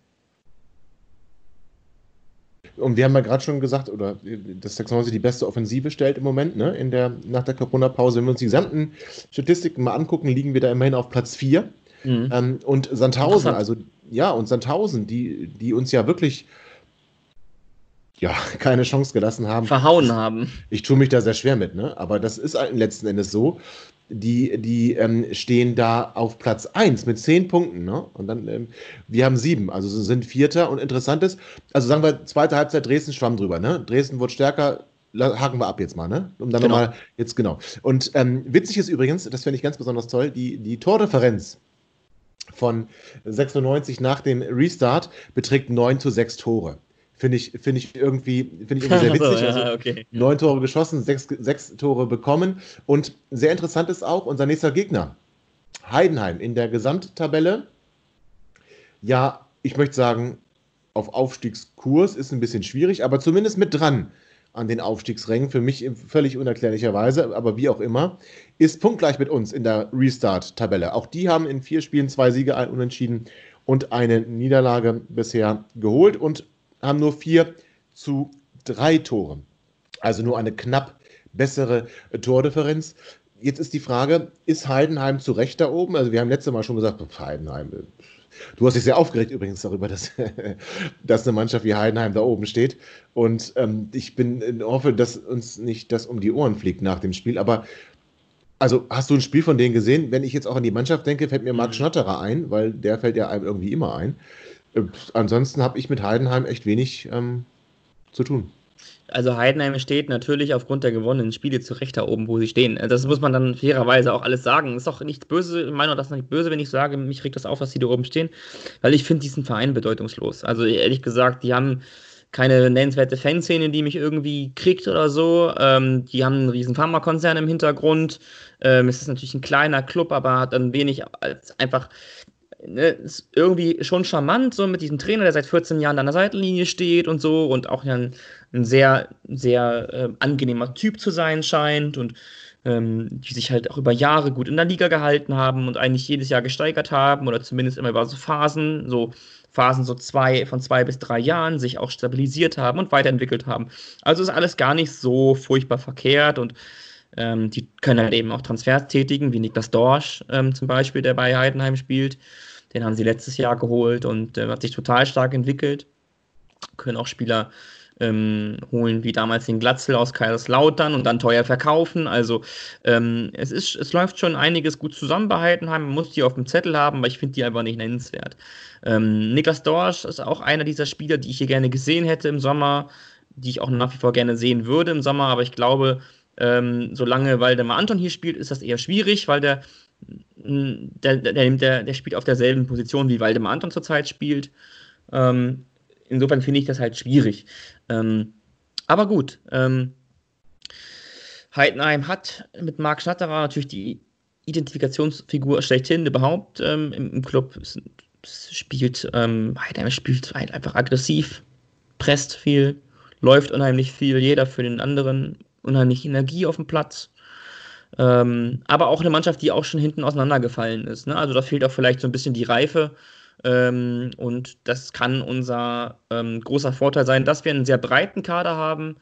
Speaker 2: Und wir haben ja gerade schon gesagt, oder dass 96 die beste Offensive stellt im Moment, ne, in der, nach der Corona-Pause. Wenn wir uns die gesamten Statistiken mal angucken, liegen wir da immerhin auf Platz 4. Mhm. Ähm, und Sandhausen, also ja, und Sandhausen, die, die uns ja wirklich ja, keine Chance gelassen haben.
Speaker 3: Verhauen haben.
Speaker 2: Ich tue mich da sehr schwer mit, ne? Aber das ist letzten Endes so die, die ähm, stehen da auf Platz 1 mit 10 Punkten. Ne? Und dann, ähm, wir haben sieben, also sind Vierter. Und interessant ist, also sagen wir, zweite Halbzeit Dresden schwamm drüber. Ne? Dresden wird stärker, haken wir ab jetzt mal, ne? Um dann genau. nochmal, jetzt genau. Und ähm, witzig ist übrigens, das finde ich ganz besonders toll, die, die Tordifferenz von 96 nach dem Restart beträgt 9 zu 6 Tore. Finde ich, find ich irgendwie, find ich irgendwie sehr witzig. also, ja, okay. Neun Tore geschossen, sechs, sechs Tore bekommen. Und sehr interessant ist auch unser nächster Gegner. Heidenheim in der Gesamttabelle. Ja, ich möchte sagen, auf Aufstiegskurs ist ein bisschen schwierig, aber zumindest mit dran an den Aufstiegsrängen, für mich völlig unerklärlicherweise, aber wie auch immer, ist punktgleich mit uns in der Restart-Tabelle. Auch die haben in vier Spielen zwei Siege, ein Unentschieden und eine Niederlage bisher geholt und haben nur vier zu drei Tore. Also nur eine knapp bessere Tordifferenz. Jetzt ist die Frage, ist Heidenheim zu Recht da oben? Also wir haben letztes Mal schon gesagt, Heidenheim, Du hast dich sehr aufgeregt übrigens darüber, dass, dass eine Mannschaft wie Heidenheim da oben steht. Und ähm, ich bin äh, hoffe, dass uns nicht das um die Ohren fliegt nach dem Spiel. Aber also hast du ein Spiel von denen gesehen? Wenn ich jetzt auch an die Mannschaft denke, fällt mir Marc mhm. Schnatterer ein, weil der fällt ja einem irgendwie immer ein. Äh, ansonsten habe ich mit Heidenheim echt wenig ähm, zu tun.
Speaker 3: Also Heidenheim steht natürlich aufgrund der gewonnenen Spiele zu Recht da oben, wo sie stehen. Das muss man dann fairerweise auch alles sagen. Ist auch nicht böse, meine das ist nicht böse, wenn ich sage, mich regt das auf, dass sie da oben stehen, weil ich finde diesen Verein bedeutungslos. Also ehrlich gesagt, die haben keine nennenswerte Fanszene, die mich irgendwie kriegt oder so. Ähm, die haben einen riesen Pharmakonzern im Hintergrund. Ähm, es ist natürlich ein kleiner Club, aber hat dann wenig als einfach ne, ist irgendwie schon charmant, so mit diesem Trainer, der seit 14 Jahren an der Seitenlinie steht und so und auch ein, ein sehr, sehr äh, angenehmer Typ zu sein scheint und ähm, die sich halt auch über Jahre gut in der Liga gehalten haben und eigentlich jedes Jahr gesteigert haben oder zumindest immer über so Phasen, so Phasen so zwei, von zwei bis drei Jahren sich auch stabilisiert haben und weiterentwickelt haben. Also ist alles gar nicht so furchtbar verkehrt und ähm, die können halt eben auch Transfers tätigen, wie Niklas Dorsch ähm, zum Beispiel, der bei Heidenheim spielt. Den haben sie letztes Jahr geholt und äh, hat sich total stark entwickelt. Können auch Spieler ähm, holen, wie damals den Glatzel aus Kaiserslautern und dann teuer verkaufen. Also ähm, es, ist, es läuft schon einiges gut zusammen bei Heidenheim. Man muss die auf dem Zettel haben, aber ich finde die einfach nicht nennenswert. Ähm, Niklas Dorsch ist auch einer dieser Spieler, die ich hier gerne gesehen hätte im Sommer, die ich auch nach wie vor gerne sehen würde im Sommer, aber ich glaube, ähm, solange Waldemar Anton hier spielt, ist das eher schwierig, weil der der, der, der, spielt auf derselben Position wie Waldemar Anton zurzeit spielt. Ähm, insofern finde ich das halt schwierig. Ähm, aber gut, ähm, Heidenheim hat mit Marc Schnatterer natürlich die Identifikationsfigur schlechthin überhaupt ähm, im, im, Club. Spielt, ähm, Heidenheim spielt halt einfach aggressiv, presst viel, läuft unheimlich viel, jeder für den anderen, unheimlich Energie auf dem Platz. Ähm, aber auch eine Mannschaft, die auch schon hinten auseinandergefallen ist. Ne? Also da fehlt auch vielleicht so ein bisschen die Reife. Ähm, und das kann unser ähm, großer Vorteil sein, dass wir einen sehr breiten Kader haben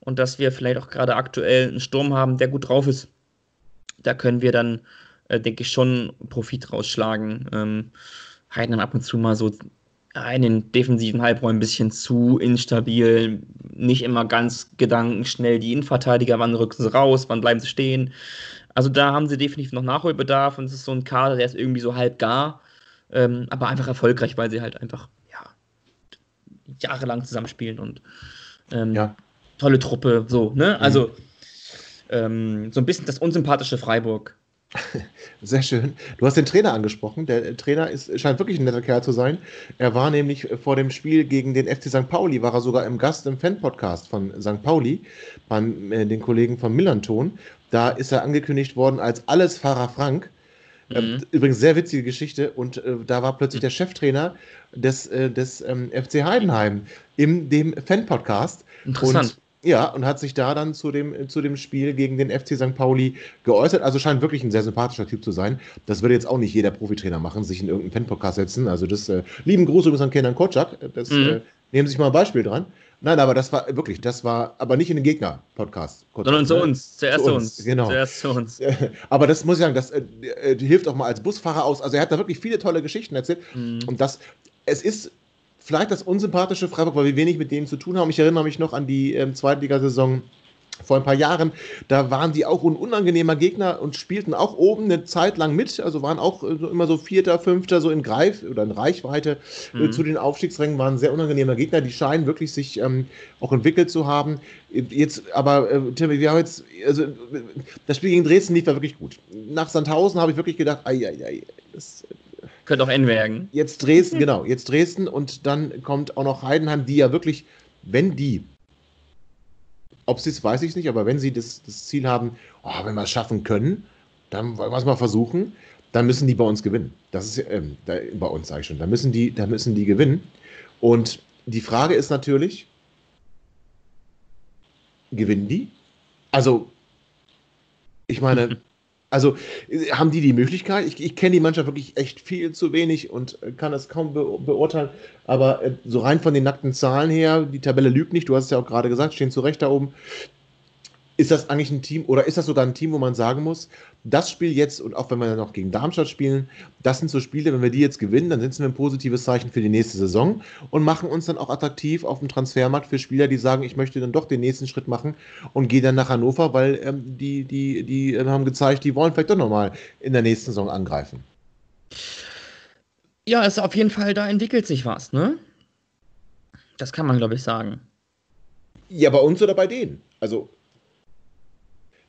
Speaker 3: und dass wir vielleicht auch gerade aktuell einen Sturm haben, der gut drauf ist. Da können wir dann, äh, denke ich, schon Profit rausschlagen. Ähm, Heidenheim ab und zu mal so in den defensiven Halbräumen ein bisschen zu instabil, nicht immer ganz gedankenschnell. Die Innenverteidiger, wann rücken sie raus, wann bleiben sie stehen. Also da haben sie definitiv noch Nachholbedarf und es ist so ein Kader, der ist irgendwie so halb gar, ähm, aber einfach erfolgreich, weil sie halt einfach ja, jahrelang zusammenspielen und ähm, ja. tolle Truppe, so, ne? Also mhm. ähm, so ein bisschen das unsympathische Freiburg.
Speaker 2: Sehr schön. Du hast den Trainer angesprochen. Der Trainer ist, scheint wirklich ein netter Kerl zu sein. Er war nämlich vor dem Spiel gegen den FC St. Pauli, war er sogar im Gast im Fan-Podcast von St. Pauli, bei äh, den Kollegen von Millanton. Da ist er angekündigt worden als Allesfahrer Frank. Ähm, mhm. Übrigens sehr witzige Geschichte. Und äh, da war plötzlich der Cheftrainer des, äh, des ähm, FC Heidenheim in dem Fan-Podcast.
Speaker 3: Interessant.
Speaker 2: Und ja, und hat sich da dann zu dem, zu dem Spiel gegen den FC St. Pauli geäußert. Also scheint wirklich ein sehr sympathischer Typ zu sein. Das würde jetzt auch nicht jeder Profitrainer machen, sich in irgendeinen Fan-Podcast setzen. Also das, äh, lieben Gruß übrigens an Kenan Kotschak. Das mhm. äh, nehmen Sie sich mal ein Beispiel dran. Nein, aber das war wirklich, das war aber nicht in den Gegner-Podcast.
Speaker 3: Sondern zu ne? uns, zuerst zu uns.
Speaker 2: uns. Genau.
Speaker 3: Zuerst zu uns.
Speaker 2: Aber das muss ich sagen, das äh, äh, hilft auch mal als Busfahrer aus. Also er hat da wirklich viele tolle Geschichten erzählt. Mhm. Und das, es ist vielleicht das unsympathische Freiburg, weil wir wenig mit denen zu tun haben. Ich erinnere mich noch an die ähm, Zweitligasaison vor ein paar Jahren, da waren die auch ein unangenehmer Gegner und spielten auch oben eine Zeit lang mit, also waren auch äh, so, immer so Vierter, Fünfter, so in Greif oder in Reichweite äh, mhm. äh, zu den Aufstiegsrängen, waren sehr unangenehmer Gegner, die scheinen wirklich sich ähm, auch entwickelt zu haben. Jetzt, aber äh, Tim, wir haben jetzt, also das Spiel gegen Dresden lief ja wirklich gut. Nach Sandhausen habe ich wirklich gedacht, ai, ai, ai, das
Speaker 3: könnte auch N werden.
Speaker 2: Jetzt Dresden, genau, jetzt Dresden und dann kommt auch noch Heidenheim, die ja wirklich, wenn die, ob sie es, weiß ich nicht, aber wenn sie das, das Ziel haben, oh, wenn wir es schaffen können, dann wollen wir es mal versuchen, dann müssen die bei uns gewinnen. Das ist ähm, da, bei uns, sage ich schon, da müssen, die, da müssen die gewinnen. Und die Frage ist natürlich, gewinnen die? Also, ich meine, Also äh, haben die die Möglichkeit? Ich, ich kenne die Mannschaft wirklich echt viel zu wenig und äh, kann das kaum be beurteilen. Aber äh, so rein von den nackten Zahlen her, die Tabelle lügt nicht. Du hast es ja auch gerade gesagt, stehen zu Recht da oben. Ist das eigentlich ein Team oder ist das sogar ein Team, wo man sagen muss, das Spiel jetzt und auch wenn wir dann noch gegen Darmstadt spielen, das sind so Spiele, wenn wir die jetzt gewinnen, dann setzen wir ein positives Zeichen für die nächste Saison und machen uns dann auch attraktiv auf dem Transfermarkt für Spieler, die sagen, ich möchte dann doch den nächsten Schritt machen und gehe dann nach Hannover, weil ähm, die, die, die äh, haben gezeigt, die wollen vielleicht doch nochmal in der nächsten Saison angreifen.
Speaker 3: Ja, ist auf jeden Fall, da entwickelt sich was, ne? Das kann man, glaube ich, sagen.
Speaker 2: Ja, bei uns oder bei denen? Also,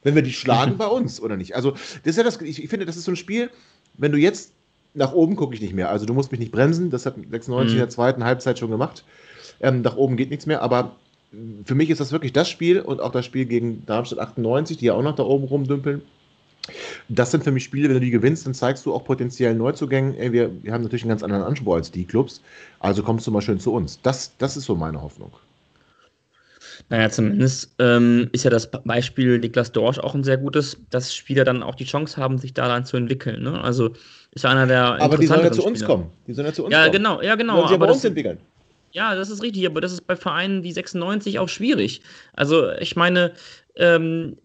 Speaker 2: wenn wir die schlagen, bei uns oder nicht? Also, das ist ja das, ich, ich finde, das ist so ein Spiel, wenn du jetzt nach oben gucke ich nicht mehr. Also, du musst mich nicht bremsen. Das hat 96 mhm. in der zweiten Halbzeit schon gemacht. Ähm, nach oben geht nichts mehr, aber für mich ist das wirklich das Spiel und auch das Spiel gegen Darmstadt 98, die ja auch noch da oben rumdümpeln. Das sind für mich Spiele, wenn du die gewinnst, dann zeigst du auch potenziellen Neuzugängen, ey, wir, wir haben natürlich einen ganz anderen Anspruch als die Clubs, also kommst du mal schön zu uns. Das, das ist so meine Hoffnung.
Speaker 3: Naja, zumindest ähm, ist ja das Beispiel Niklas Dorsch auch ein sehr gutes, dass Spieler dann auch die Chance haben, sich da dann zu entwickeln. Ne? Also ist ja einer der.
Speaker 2: Aber die sollen ja zu uns Spieler. kommen. Die sollen ja zu uns
Speaker 3: ja,
Speaker 2: kommen.
Speaker 3: Genau, ja, genau.
Speaker 2: Wollen sie aber bei uns entwickeln.
Speaker 3: Ja, das ist richtig, aber das ist bei Vereinen wie 96 auch schwierig. Also, ich meine, ähm,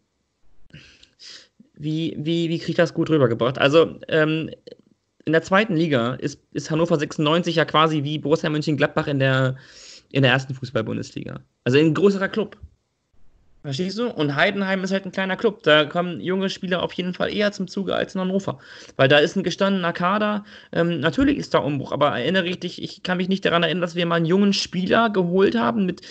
Speaker 3: wie, wie, wie kriege ich das gut rübergebracht? Also, ähm, in der zweiten Liga ist, ist Hannover 96 ja quasi wie Borussia Mönchengladbach in der, in der ersten Fußball-Bundesliga. Also ein größerer Club. Verstehst du? Und Heidenheim ist halt ein kleiner Club. Da kommen junge Spieler auf jeden Fall eher zum Zuge als in Hannover. Weil da ist ein gestandener Kader. Ähm, natürlich ist da Umbruch, aber erinnere ich dich, ich kann mich nicht daran erinnern, dass wir mal einen jungen Spieler geholt haben mit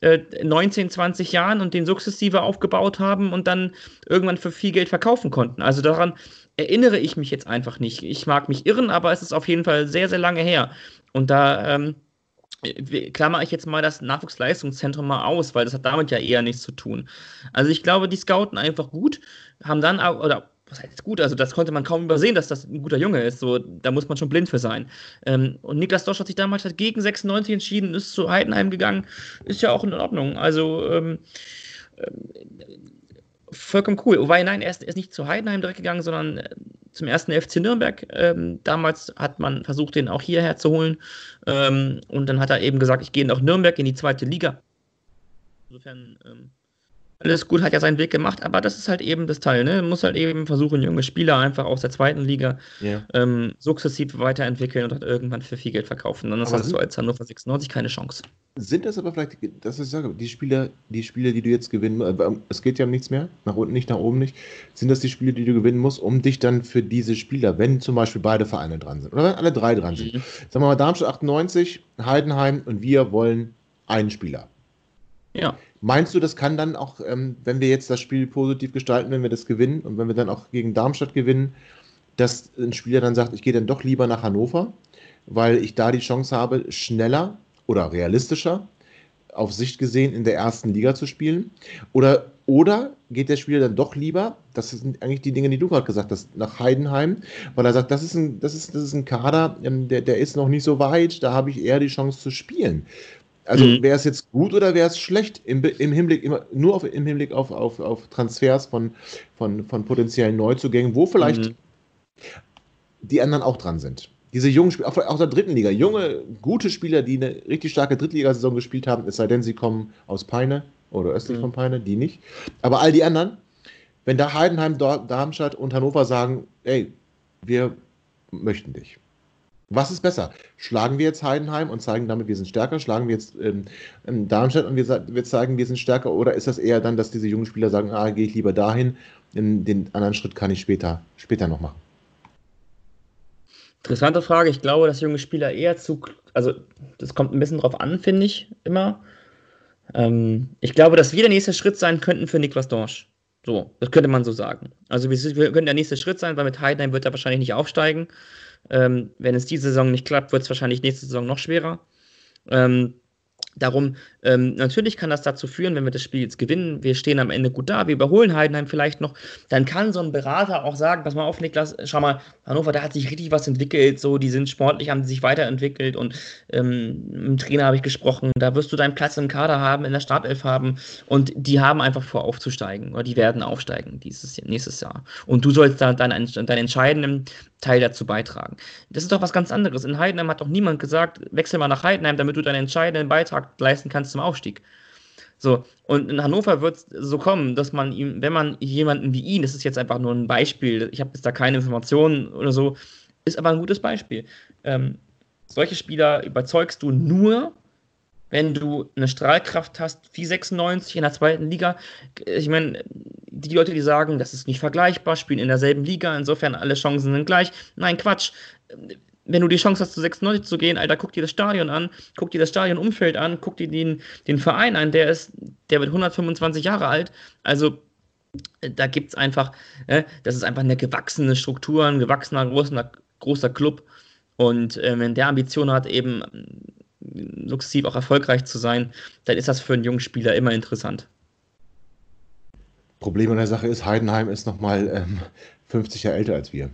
Speaker 3: äh, 19, 20 Jahren und den sukzessive aufgebaut haben und dann irgendwann für viel Geld verkaufen konnten. Also daran erinnere ich mich jetzt einfach nicht. Ich mag mich irren, aber es ist auf jeden Fall sehr, sehr lange her. Und da ähm, klammer ich jetzt mal das Nachwuchsleistungszentrum mal aus, weil das hat damit ja eher nichts zu tun. Also ich glaube, die scouten einfach gut, haben dann, oder was heißt gut, also das konnte man kaum übersehen, dass das ein guter Junge ist, so, da muss man schon blind für sein. Ähm, und Niklas Dosch hat sich damals halt gegen 96 entschieden, ist zu Heidenheim gegangen, ist ja auch in Ordnung, also ähm, äh, vollkommen cool. Wobei, nein, er ist, er ist, nicht zu Heidenheim direkt gegangen, sondern äh, zum ersten FC Nürnberg. Ähm, damals hat man versucht, den auch hierher zu holen. Ähm, und dann hat er eben gesagt, ich gehe nach Nürnberg in die zweite Liga. Insofern ähm, alles gut, hat ja seinen Weg gemacht, aber das ist halt eben das Teil, ne? Man muss halt eben versuchen, junge Spieler einfach aus der zweiten Liga yeah. ähm, sukzessiv weiterentwickeln und dann irgendwann für viel Geld verkaufen. Dann hast du als Hannover 96 keine Chance.
Speaker 2: Sind das aber vielleicht, das ist ich sage, die Spieler, die Spiele, die du jetzt gewinnen musst, äh, es geht ja um nichts mehr, nach unten nicht, nach oben nicht, sind das die Spiele, die du gewinnen musst, um dich dann für diese Spieler, wenn zum Beispiel beide Vereine dran sind oder wenn alle drei dran sind. Mhm. Sagen wir mal, Darmstadt 98, Heidenheim und wir wollen einen Spieler. Ja. Meinst du, das kann dann auch, ähm, wenn wir jetzt das Spiel positiv gestalten, wenn wir das gewinnen und wenn wir dann auch gegen Darmstadt gewinnen, dass ein Spieler dann sagt, ich gehe dann doch lieber nach Hannover, weil ich da die Chance habe, schneller oder realistischer auf Sicht gesehen in der ersten Liga zu spielen? Oder, oder geht der Spieler dann doch lieber, das sind eigentlich die Dinge, die du gerade gesagt hast, nach Heidenheim, weil er sagt, das ist ein, das ist, das ist ein Kader, ähm, der, der ist noch nicht so weit, da habe ich eher die Chance zu spielen. Also mhm. wäre es jetzt gut oder wäre es schlecht im, im Hinblick immer nur auf, im Hinblick auf, auf, auf Transfers von, von, von potenziellen Neuzugängen, wo vielleicht mhm. die anderen auch dran sind. Diese jungen Spieler, auch, auch der dritten Liga, junge, gute Spieler, die eine richtig starke Drittligasaison gespielt haben, es sei denn, sie kommen aus Peine oder östlich mhm. von Peine, die nicht. Aber all die anderen, wenn da Heidenheim, Darmstadt und Hannover sagen, ey, wir möchten dich was ist besser? Schlagen wir jetzt Heidenheim und zeigen damit, wir sind stärker? Schlagen wir jetzt ähm, ähm Darmstadt und wir, wir, zeigen, wir sind stärker? Oder ist das eher dann, dass diese jungen Spieler sagen, ah, gehe ich lieber dahin, den, den anderen Schritt kann ich später, später noch machen?
Speaker 3: Interessante Frage. Ich glaube, dass junge Spieler eher zu, also das kommt ein bisschen drauf an, finde ich immer. Ähm, ich glaube, dass wir der nächste Schritt sein könnten für Niklas Dorsch. So, das könnte man so sagen. Also wir, wir können der nächste Schritt sein, weil mit Heidenheim wird er wahrscheinlich nicht aufsteigen. Ähm, wenn es diese Saison nicht klappt, wird es wahrscheinlich nächste Saison noch schwerer. Ähm, Darum, ähm, natürlich kann das dazu führen, wenn wir das Spiel jetzt gewinnen, wir stehen am Ende gut da, wir überholen Heidenheim vielleicht noch, dann kann so ein Berater auch sagen, pass mal auf, Niklas, schau mal, Hannover, da hat sich richtig was entwickelt, so, die sind sportlich, haben sich weiterentwickelt und ähm, mit dem Trainer habe ich gesprochen, da wirst du deinen Platz im Kader haben, in der Startelf haben und die haben einfach vor aufzusteigen oder die werden aufsteigen dieses nächstes Jahr. Und du sollst da deinen, deinen entscheidenden Teil dazu beitragen. Das ist doch was ganz anderes. In Heidenheim hat doch niemand gesagt, wechsel mal nach Heidenheim, damit du deinen entscheidenden Beitrag leisten kannst zum Aufstieg. So, und in Hannover wird es so kommen, dass man ihm, wenn man jemanden wie ihn, das ist jetzt einfach nur ein Beispiel, ich habe jetzt da keine Informationen oder so, ist aber ein gutes Beispiel. Ähm, solche Spieler überzeugst du nur, wenn du eine Strahlkraft hast, wie 96 in der zweiten Liga. Ich meine, die Leute, die sagen, das ist nicht vergleichbar, spielen in derselben Liga, insofern alle Chancen sind gleich. Nein, Quatsch. Wenn du die Chance hast, zu 96 zu gehen, Alter, guck dir das Stadion an, guck dir das Stadionumfeld an, guck dir den, den Verein an, der ist, der wird 125 Jahre alt. Also da gibt es einfach, äh, das ist einfach eine gewachsene Struktur, ein gewachsener großer, großer Club. Und äh, wenn der Ambition hat, eben sukzessiv auch erfolgreich zu sein, dann ist das für einen jungen Spieler immer interessant.
Speaker 2: Problem an der Sache ist, Heidenheim ist nochmal ähm, 50 Jahre älter als wir.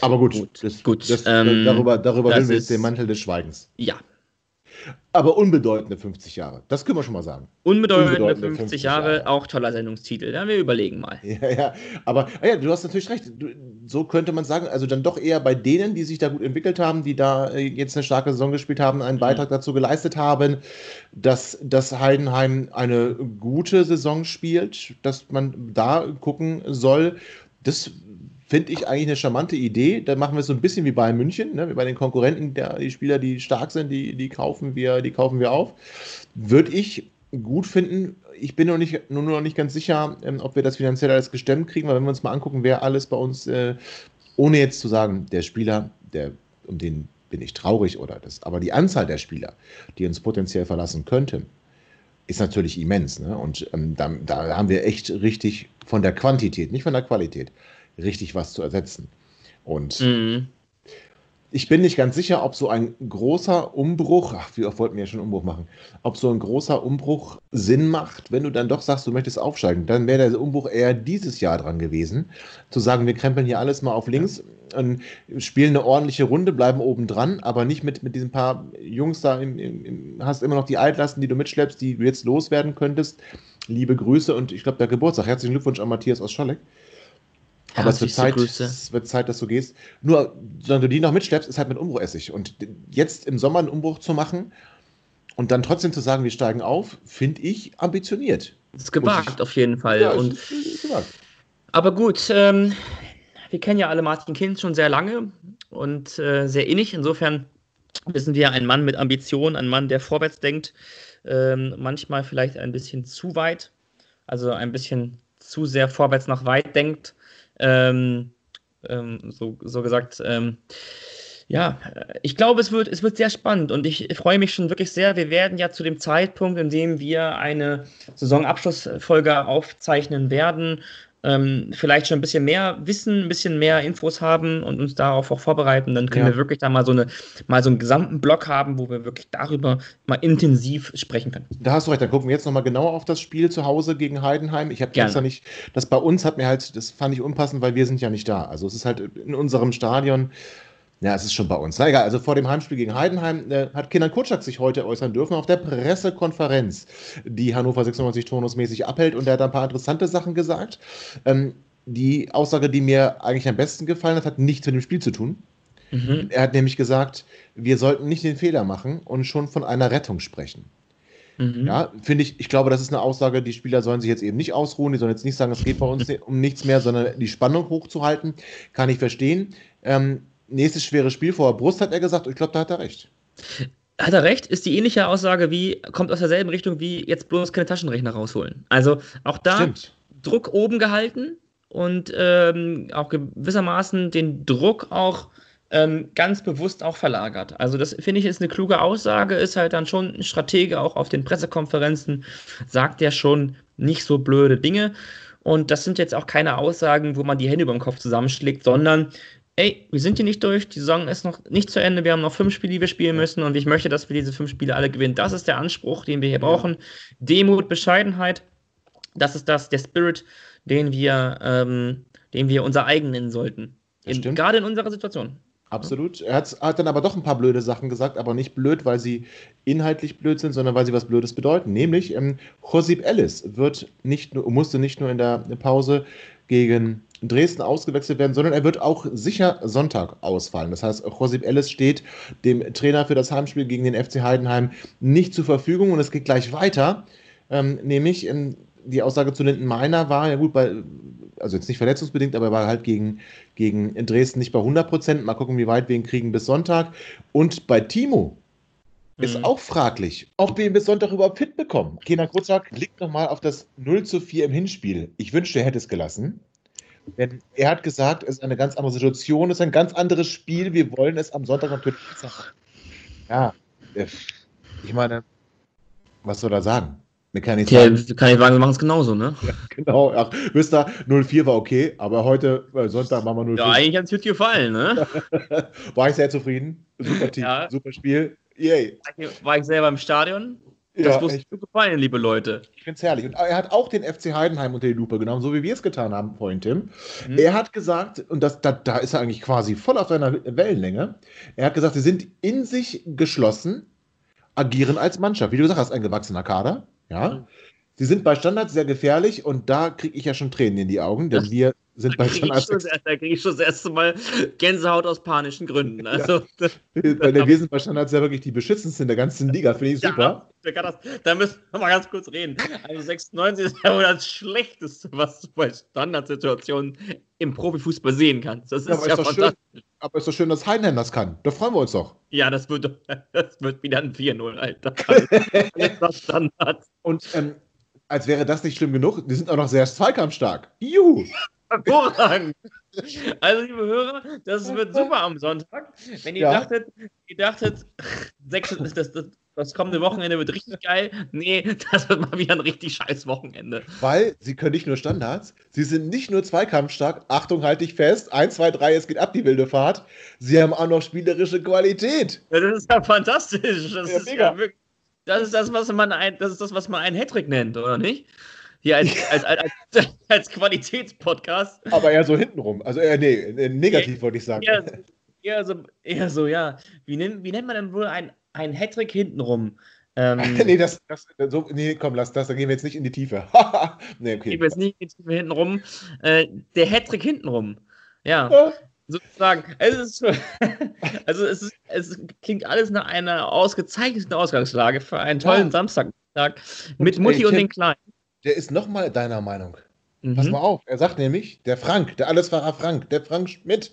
Speaker 2: Aber gut, gut,
Speaker 3: das, gut
Speaker 2: das, ähm, darüber, darüber will wir jetzt den Mantel des Schweigens.
Speaker 3: Ja,
Speaker 2: aber unbedeutende 50 Jahre, das können wir schon mal sagen.
Speaker 3: Unbedeutende, unbedeutende 50, 50 Jahre, Jahre, auch toller Sendungstitel. Ja, wir überlegen mal.
Speaker 2: Ja, ja, aber ah ja, du hast natürlich recht. Du, so könnte man sagen, also dann doch eher bei denen, die sich da gut entwickelt haben, die da äh, jetzt eine starke Saison gespielt haben, einen mhm. Beitrag dazu geleistet haben, dass, dass Heidenheim eine gute Saison spielt, dass man da gucken soll. Das finde ich eigentlich eine charmante Idee. Da machen wir es so ein bisschen wie bei München, ne? wie bei den Konkurrenten, der, die Spieler, die stark sind, die, die, kaufen wir, die kaufen wir auf. Würde ich gut finden. Ich bin noch nicht, nur noch nicht ganz sicher, ähm, ob wir das finanziell alles gestemmt kriegen, weil wenn wir uns mal angucken, wer alles bei uns, äh, ohne jetzt zu sagen, der Spieler, der, um den bin ich traurig oder das, aber die Anzahl der Spieler, die uns potenziell verlassen könnten, ist natürlich immens. Ne? Und ähm, da, da haben wir echt richtig von der Quantität, nicht von der Qualität, richtig was zu ersetzen. Und mhm. ich bin nicht ganz sicher, ob so ein großer Umbruch, ach, wie oft wollten wir ja schon Umbruch machen, ob so ein großer Umbruch Sinn macht, wenn du dann doch sagst, du möchtest aufsteigen. Dann wäre der Umbruch eher dieses Jahr dran gewesen, zu sagen, wir krempeln hier alles mal auf links. Und spielen eine ordentliche Runde, bleiben oben dran, aber nicht mit, mit diesen paar Jungs da. Im, im, im, hast immer noch die Altlasten, die du mitschleppst, die du jetzt loswerden könntest. Liebe Grüße und ich glaube, der Geburtstag. Herzlichen Glückwunsch an Matthias aus Scholleck. Aber es wird, Zeit, es wird Zeit, dass du gehst. Nur, solange du die noch mitschleppst, ist halt mit Umbruchessig. Und jetzt im Sommer einen Umbruch zu machen und dann trotzdem zu sagen, wir steigen auf, finde ich ambitioniert.
Speaker 3: Das ist gewagt, auf jeden Fall. Ja, und, ist, ist gewagt. Aber gut, ähm, wir kennen ja alle Martin Kind schon sehr lange und äh, sehr innig. Insofern wissen wir, ein Mann mit Ambition, ein Mann, der vorwärts denkt, ähm, manchmal vielleicht ein bisschen zu weit, also ein bisschen zu sehr vorwärts nach weit denkt ähm, ähm, so, so gesagt, ähm, ja, ich glaube, es wird, es wird sehr spannend und ich freue mich schon wirklich sehr. Wir werden ja zu dem Zeitpunkt, in dem wir eine Saisonabschlussfolge aufzeichnen werden, ähm, vielleicht schon ein bisschen mehr wissen, ein bisschen mehr Infos haben und uns darauf auch vorbereiten, dann können ja. wir wirklich da mal so, eine, mal so einen gesamten Block haben, wo wir wirklich darüber mal intensiv sprechen können.
Speaker 2: Da hast du recht, dann gucken wir jetzt nochmal genauer auf das Spiel zu Hause gegen Heidenheim. Ich habe gestern nicht, das bei uns hat mir halt, das fand ich unpassend, weil wir sind ja nicht da. Also es ist halt in unserem Stadion ja, es ist schon bei uns. Na egal, also vor dem Heimspiel gegen Heidenheim äh, hat Kinan Kutschak sich heute äußern dürfen auf der Pressekonferenz, die Hannover 96 turnusmäßig abhält und er hat ein paar interessante Sachen gesagt. Ähm, die Aussage, die mir eigentlich am besten gefallen hat, hat nichts mit dem Spiel zu tun. Mhm. Er hat nämlich gesagt, wir sollten nicht den Fehler machen und schon von einer Rettung sprechen. Mhm. Ja, finde ich, ich glaube, das ist eine Aussage, die Spieler sollen sich jetzt eben nicht ausruhen, die sollen jetzt nicht sagen, es geht bei uns um nichts mehr, sondern die Spannung hochzuhalten, kann ich verstehen. Ähm, nächstes schweres Spiel vor der Brust, hat er gesagt. Ich glaube, da hat er recht.
Speaker 3: Hat er recht? Ist die ähnliche Aussage wie, kommt aus derselben Richtung wie jetzt bloß keine Taschenrechner rausholen. Also auch da Stimmt. Druck oben gehalten und ähm, auch gewissermaßen den Druck auch ähm, ganz bewusst auch verlagert. Also das finde ich ist eine kluge Aussage, ist halt dann schon ein Stratege, auch auf den Pressekonferenzen sagt er schon nicht so blöde Dinge. Und das sind jetzt auch keine Aussagen, wo man die Hände über den Kopf zusammenschlägt, sondern ey, wir sind hier nicht durch, die Saison ist noch nicht zu Ende, wir haben noch fünf Spiele, die wir spielen müssen und ich möchte, dass wir diese fünf Spiele alle gewinnen. Das ist der Anspruch, den wir hier brauchen. Demut, Bescheidenheit, das ist das, der Spirit, den wir, ähm, den wir unser eigen nennen sollten. In, gerade in unserer Situation.
Speaker 2: Absolut. Er hat, hat dann aber doch ein paar blöde Sachen gesagt, aber nicht blöd, weil sie inhaltlich blöd sind, sondern weil sie was Blödes bedeuten. Nämlich, ähm, Josip Ellis wird nicht nur, musste nicht nur in der Pause gegen Dresden ausgewechselt werden, sondern er wird auch sicher Sonntag ausfallen. Das heißt, Josip Ellis steht dem Trainer für das Heimspiel gegen den FC Heidenheim nicht zur Verfügung und es geht gleich weiter. Ähm, nämlich ähm, die Aussage zu Linden Meiner war, ja gut, bei, also jetzt nicht verletzungsbedingt, aber er war halt gegen, gegen Dresden nicht bei 100 Prozent. Mal gucken, wie weit wir ihn kriegen bis Sonntag. Und bei Timo ist mhm. auch fraglich, ob wir ihn bis Sonntag überhaupt fit bekommen. Kenan Krutzak blickt nochmal auf das 0 zu 4 im Hinspiel. Ich wünschte, er hätte es gelassen. Denn er hat gesagt, es ist eine ganz andere Situation, es ist ein ganz anderes Spiel. Wir wollen es am Sonntag natürlich besser machen. Ja, äh, ich meine, was soll er sagen?
Speaker 3: Mir kann ich sagen. Ja, kann ich sagen, wir machen es genauso, ne?
Speaker 2: Ja, genau. Ach, wisst ihr, 04 war okay, aber heute, äh, Sonntag, machen wir 04.
Speaker 3: Ja, eigentlich hat es gut gefallen, ne?
Speaker 2: war ich sehr zufrieden. Super Team, ja. super Spiel.
Speaker 3: Yay. War ich selber im Stadion. Das ja, muss gut gefallen, liebe Leute.
Speaker 2: Ich finde es herrlich. Und er hat auch den FC Heidenheim unter die Lupe genommen, so wie wir es getan haben vorhin, Tim. Mhm. Er hat gesagt, und das, da, da ist er eigentlich quasi voll auf seiner Wellenlänge, er hat gesagt, sie sind in sich geschlossen, agieren als Mannschaft. Wie du gesagt hast, ein gewachsener Kader. Ja. Mhm. Sie sind bei Standards sehr gefährlich und da kriege ich ja schon Tränen in die Augen, denn wir sind bei Standards.
Speaker 3: Schon, da kriege ich schon das erste Mal Gänsehaut aus panischen Gründen. Also,
Speaker 2: ja. wir sind bei Standards ja wirklich die beschützendsten der ganzen Liga, finde ich super.
Speaker 3: Ja, das, da müssen wir mal ganz kurz reden. Also 96 ist ja wohl das Schlechteste, was du bei Standardsituationen im Profifußball sehen kannst. Das ist ja, ja
Speaker 2: fantastisch. Schön, aber ist doch schön, dass Heidenheim das kann. Da freuen wir uns doch.
Speaker 3: Ja, das wird, das wird wieder ein 4-0, Alter.
Speaker 2: das Standard. Und ähm, als wäre das nicht schlimm genug, die sind auch noch sehr zweikampfstark. Juhu!
Speaker 3: Hervorragend! Also, liebe Hörer, das wird super am Sonntag. Wenn ihr ja. dachtet, ihr dachtet, das, das, das kommende Wochenende wird richtig geil. Nee, das wird mal wieder ein richtig scheiß Wochenende.
Speaker 2: Weil sie können nicht nur Standards, sie sind nicht nur zweikampfstark. Achtung, halte dich fest. 1, 2, 3, es geht ab die wilde Fahrt. Sie haben auch noch spielerische Qualität.
Speaker 3: Ja, das ist ja fantastisch. Das ja, ist mega. ja wirklich. Das ist das, was man ein, das ist das, was man einen Hattrick nennt, oder nicht? Hier als, als, als, als, als Qualitätspodcast.
Speaker 2: Aber eher so hintenrum. Also eher, nee, negativ wollte ich sagen.
Speaker 3: Eher, eher, so, eher so, ja. Wie, nennt, wie nennt man denn wohl ein, ein Hattrick hintenrum.
Speaker 2: Ähm, nee, das, das, so, nee, komm, lass das, da gehen wir jetzt nicht in die Tiefe.
Speaker 3: nee, okay. Gehen wir jetzt nicht in die Tiefe hintenrum. Äh, der Hattrick hintenrum. Ja. ja. Sozusagen. Es ist, also es, ist, es klingt alles nach einer ausgezeichneten Ausgangslage für einen tollen ja. Samstagtag mit und, Mutti ey, und den Kleinen.
Speaker 2: Der ist nochmal deiner Meinung. Mhm. Pass mal auf. Er sagt nämlich, der Frank, der Allesfahrer Frank, der Frank Schmidt,